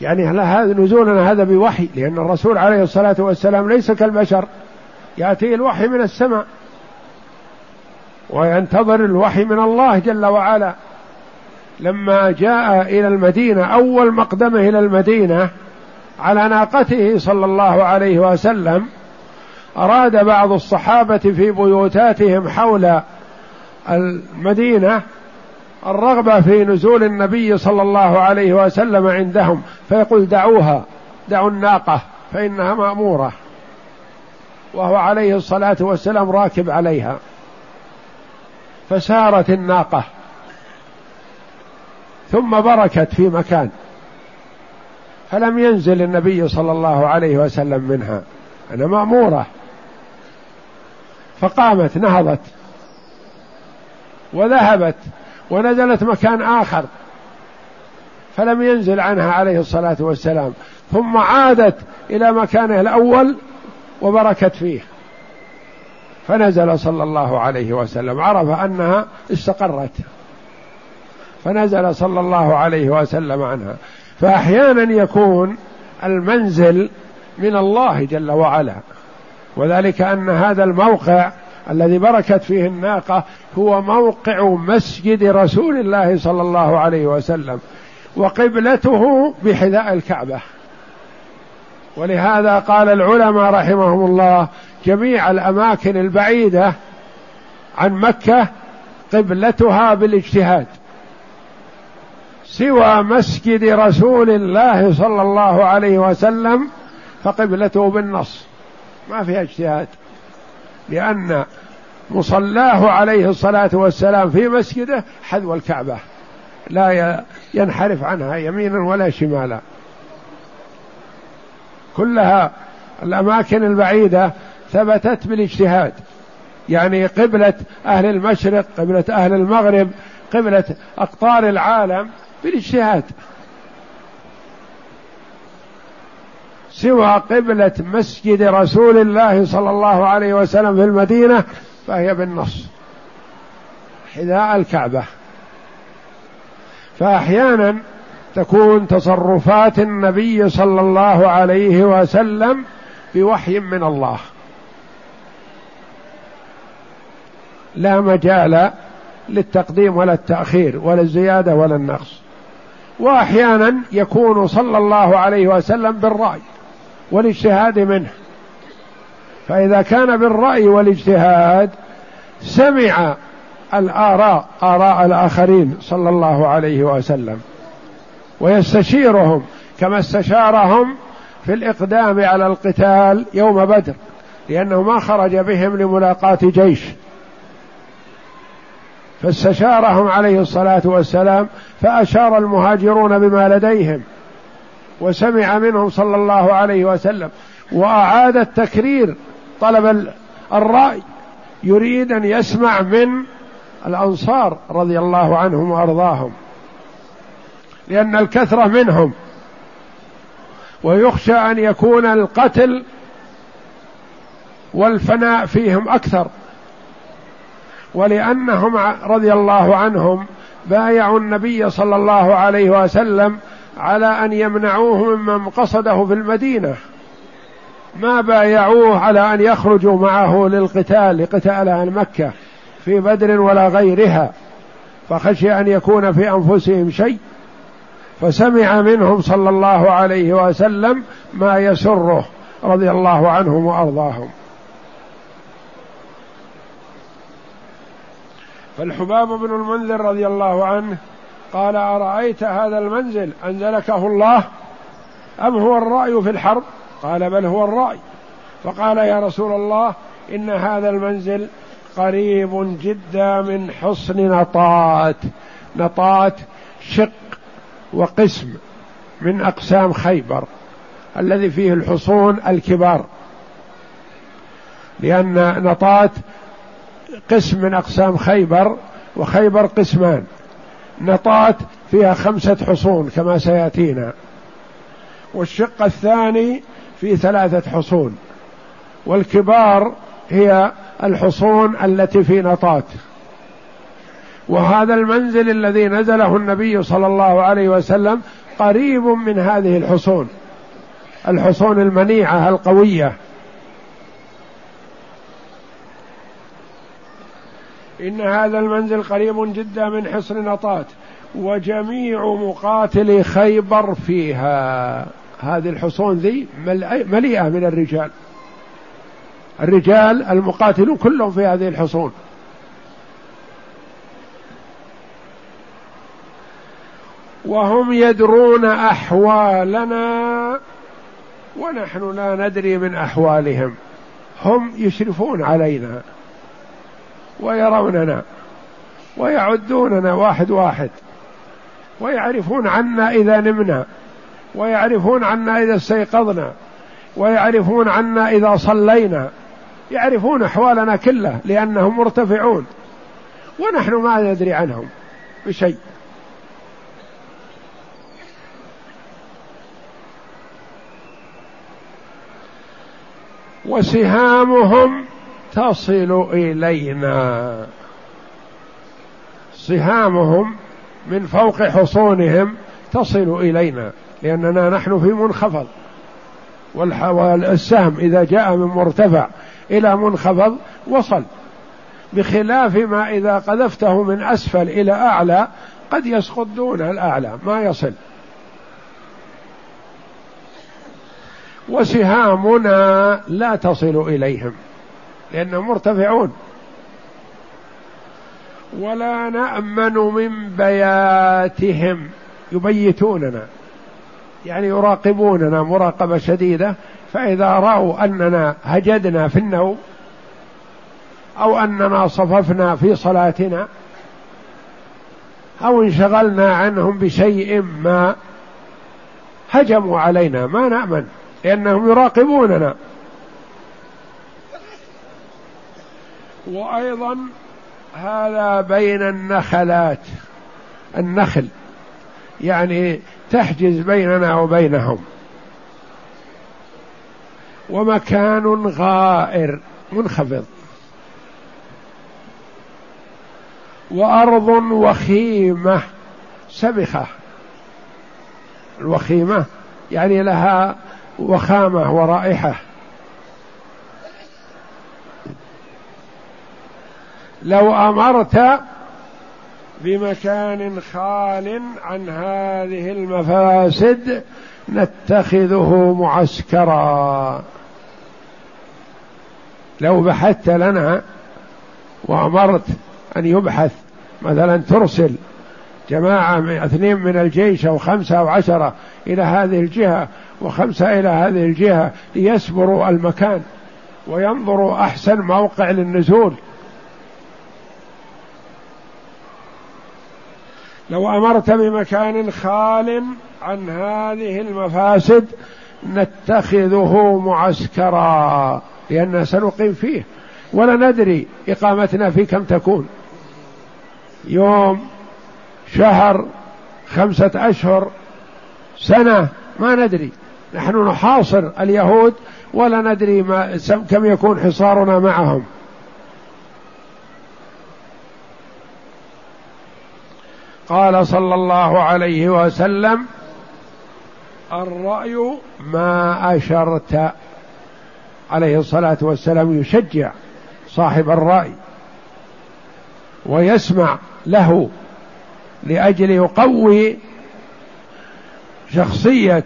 يعني هذا نزولنا هذا بوحي لأن الرسول عليه الصلاة والسلام ليس كالبشر. ياتيه الوحي من السماء وينتظر الوحي من الله جل وعلا. لما جاء إلى المدينة أول مقدمة إلى المدينة على ناقته صلى الله عليه وسلم أراد بعض الصحابة في بيوتاتهم حول المدينة الرغبة في نزول النبي صلى الله عليه وسلم عندهم فيقول دعوها دعوا الناقة فإنها مأمورة. وهو عليه الصلاة والسلام راكب عليها. فسارت الناقة. ثم بركت في مكان. فلم ينزل النبي صلى الله عليه وسلم منها. أنا مأمورة. فقامت نهضت. وذهبت. ونزلت مكان آخر فلم ينزل عنها عليه الصلاة والسلام. ثم عادت إلى مكانه الأول وبركت فيه. فنزل صلى الله عليه وسلم. عرف أنها استقرت. فنزل صلى الله عليه وسلم عنها. فأحيانا يكون المنزل من الله جل وعلا. وذلك أن هذا الموقع الذي بركت فيه الناقة هو موقع مسجد رسول الله صلى الله عليه وسلم وقبلته بحذاء الكعبة. ولهذا قال العلماء رحمهم الله جميع الأماكن البعيدة عن مكة قبلتها بالاجتهاد سوى مسجد رسول الله صلى الله عليه وسلم فقبلته بالنص. ما فيها اجتهاد. لأن مصلاه عليه الصلاة والسلام في مسجده حذو الكعبة. لا ينحرف عنها يمينا ولا شمالا. كلها الأماكن البعيدة ثبتت بالاجتهاد. يعني قبلة أهل المشرق قبلة أهل المغرب قبلة أقطار العالم بالاجتهاد. سوى قبلة مسجد رسول الله صلى الله عليه وسلم في المدينة فهي بالنص. حذاء الكعبة. فأحيانا تكون تصرفات النبي صلى الله عليه وسلم بوحي من الله. لا مجال للتقديم ولا التأخير ولا الزيادة ولا النقص. وأحيانا يكون صلى الله عليه وسلم بالرأي. والاجتهاد منه. فإذا كان بالرأي والاجتهاد سمع الآراء آراء الآخرين صلى الله عليه وسلم ويستشيرهم كما استشارهم في الإقدام على القتال يوم بدر لأنه ما خرج بهم لملاقاة جيش. فاستشارهم عليه الصلاة والسلام فأشار المهاجرون بما لديهم. وسمع منهم صلى الله عليه وسلم وأعاد التكرير طلب الرأي يريد أن يسمع من الأنصار رضي الله عنهم وأرضاهم لأن الكثرة منهم ويخشى أن يكون القتل والفناء فيهم أكثر ولأنهم رضي الله عنهم بايعوا النبي صلى الله عليه وسلم على أن يمنعوه ممن قصده في المدينة. ما بايعوه على أن يخرجوا معه للقتال لقتال أهل مكة في بدر ولا غيرها. فخشي أن يكون في أنفسهم شيء فسمع منهم صلى الله عليه وسلم ما يسره رضي الله عنهم وأرضاهم. فالحباب بن المنذر رضي الله عنه قال أرأيت هذا المنزل؟ أنزلكه الله؟ أم هو الرأي في الحرب؟ قال بل هو الرأي. فقال يا رسول الله إن هذا المنزل قريب جدا من حصن نطات نطات شق وقسم من أقسام خيبر الذي فيه الحصون الكبار. لأن نطات قسم من أقسام خيبر وخيبر قسمان. نطات فيها خمسة حصون كما سيأتينا. والشق الثاني في ثلاثة حصون. والكبار هي الحصون التي في نطات. وهذا المنزل الذي نزله النبي صلى الله عليه وسلم قريب من هذه الحصون. الحصون المنيعة القوية. إن هذا المنزل قريب جدا من حصن نطات وجميع مقاتلي خيبر فيها. هذه الحصون ذي مليئة من الرجال. الرجال المقاتلون كلهم في هذه الحصون. وهم يدرون أحوالنا ونحن لا ندري من أحوالهم. هم يشرفون علينا. ويروننا ويعدوننا واحد واحد ويعرفون عنا إذا نمنا ويعرفون عنا إذا استيقظنا ويعرفون عنا إذا صلينا يعرفون أحوالنا كلها لأنهم مرتفعون ونحن ما ندري عنهم بشيء. وسهامهم تصل إلينا. سهامهم من فوق حصونهم تصل إلينا لأننا نحن في منخفض. والسهم إذا جاء من مرتفع إلى منخفض وصل. بخلاف ما إذا قذفته من أسفل إلى أعلى قد يسقط دون الأعلى ما يصل. وسهامنا لا تصل إليهم. لانهم مرتفعون. ولا نأمن من بياتهم. يبيتوننا. يعني يراقبوننا مراقبة شديدة. فإذا رأوا أننا هجدنا في النوم أو أننا صففنا في صلاتنا أو انشغلنا عنهم بشيء ما هجموا علينا ما نأمن لأنهم يراقبوننا. وأيضا هذا بين النخلات النخل يعني تحجز بيننا وبينهم. ومكان غائر منخفض. وأرض وخيمة سبخة. الوخيمة يعني لها وخامة ورائحة. لو أمرت بمكان خال عن هذه المفاسد نتخذه معسكرا. لو بحثت لنا وأمرت أن يبحث مثلا ترسل جماعة من اثنين من الجيش أو خمسة أو عشرة إلى هذه الجهة وخمسة إلى هذه الجهة ليسبروا المكان وينظروا أحسن موقع للنزول. لو أمرت بمكان خال عن هذه المفاسد نتخذه معسكرا لأننا سنقيم فيه. ولا ندري إقامتنا فيه كم تكون. يوم شهر خمسة أشهر سنة ما ندري. نحن نحاصر اليهود ولا ندري ما كم يكون حصارنا معهم. قال صلى الله عليه وسلم الرأي ما أشرت عليه الصلاة والسلام يشجع صاحب الرأي ويسمع له لأجل يقوي شخصية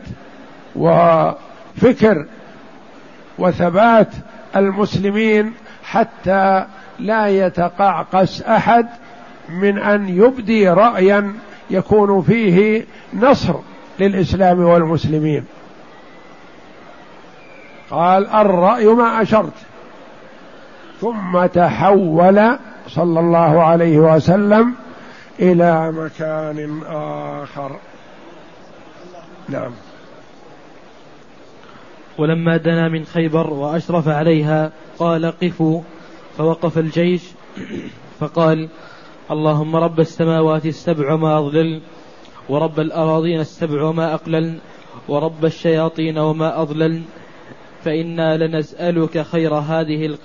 وفكر وثبات المسلمين حتى لا يتقعقس أحد من أن يبدي رايا يكون فيه نصر للإسلام والمسلمين. قال الرأي ما أشرت. ثم تحول صلى الله عليه وسلم إلى مكان آخر. نعم. ولما دنا من خيبر وأشرف عليها قال قفوا. فوقف الجيش. فقال اللهم رب السماوات السبع وما أضلل ورب الأراضين السبع وما أقلل ورب الشياطين وما أضلل فإنا لنسألك خير هذه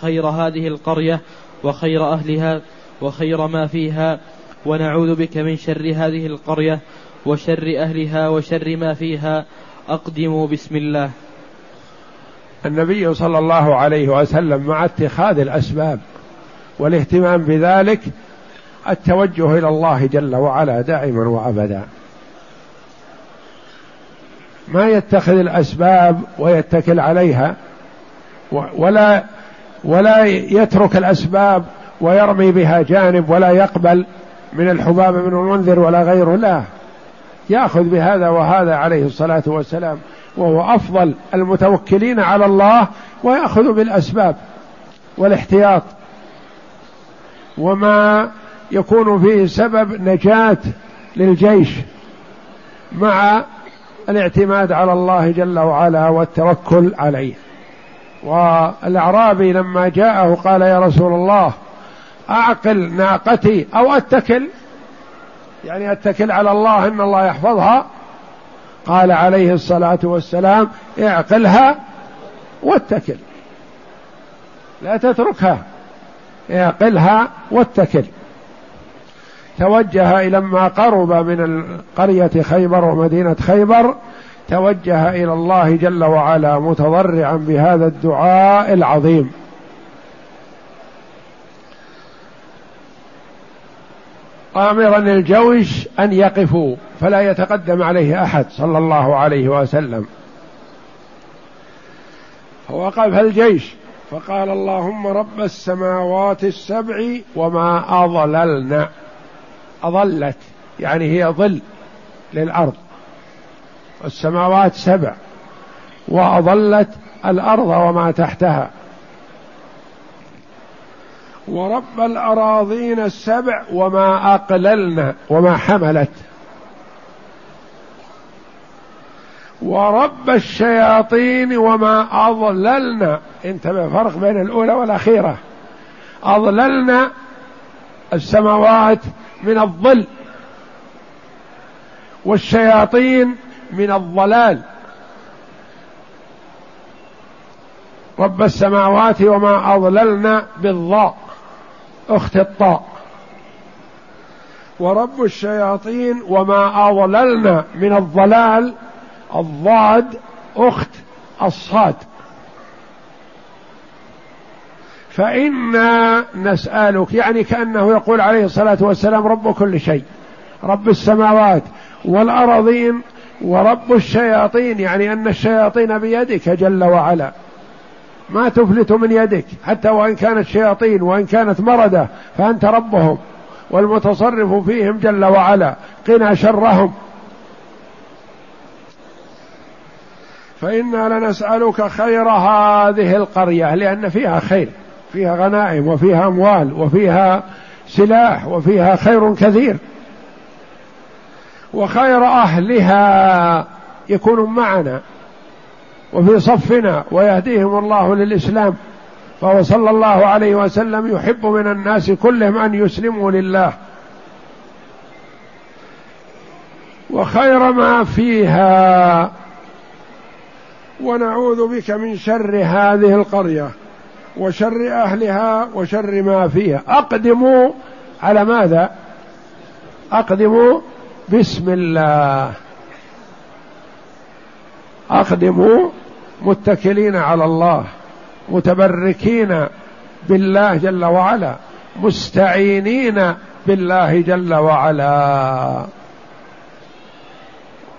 خير هذه القرية وخير أهلها وخير ما فيها ونعوذ بك من شر هذه القرية وشر أهلها وشر ما فيها. أقدموا بسم الله. النبي صلى الله عليه وسلم مع اتخاذ الأسباب. والاهتمام بذلك التوجه إلى الله جل وعلا دائما وأبدا. ما يتخذ الأسباب ويتكل عليها ولا ولا يترك الأسباب ويرمي بها جانب ولا يقبل من الحباب بن المنذر ولا غيره لا. يأخذ بهذا وهذا عليه الصلاة والسلام وهو أفضل المتوكلين على الله ويأخذ بالأسباب والاحتياط. وما يكون فيه سبب نجاة للجيش مع الاعتماد على الله جل وعلا والتوكل عليه. والأعرابي لما جاءه قال يا رسول الله أعقل ناقتي أو أتكل؟ يعني أتكل على الله إن الله يحفظها. قال عليه الصلاة والسلام اعقلها واتكل لا تتركها. اعقلها واتكل. توجه لما قرب من قرية خيبر ومدينة خيبر توجه إلى الله جل وعلا متضرعا بهذا الدعاء العظيم. آمرا الجوش أن يقفوا فلا يتقدم عليه أحد صلى الله عليه وسلم. فوقف الجيش. فقال اللهم رب السماوات السبع وما أضللن. أضلت يعني هي ظل للأرض. السماوات سبع. وأضلت الأرض وما تحتها. ورب الأراضين السبع وما أقللن وما حملت. ورب الشياطين وما أضللن انتبه فرق بين الأولى والأخيرة. أضللن السماوات من الظل والشياطين من الضلال. رب السماوات وما أضللن بالضاء أخت الطاء. ورب الشياطين وما أضللن من الضلال الضاد أخت الصاد. فإنا نسألك يعني كأنه يقول عليه الصلاة والسلام رب كل شيء رب السماوات والأراضين ورب الشياطين يعني أن الشياطين بيدك جل وعلا. ما تفلت من يدك حتى وإن كانت شياطين وإن كانت مردة فأنت ربهم والمتصرف فيهم جل وعلا. قنا شرهم. فإنا لنسألك خير هذه القرية لأن فيها خير فيها غنائم وفيها أموال وفيها سلاح وفيها خير كثير. وخير أهلها يكون معنا وفي صفنا ويهديهم الله للإسلام. فهو صلى الله عليه وسلم يحب من الناس كلهم أن يسلموا لله. وخير ما فيها ونعوذ بك من شر هذه القرية وشر أهلها وشر ما فيها. أقدموا على ماذا؟ أقدموا بسم الله. أقدموا متكلين على الله متبركين بالله جل وعلا مستعينين بالله جل وعلا.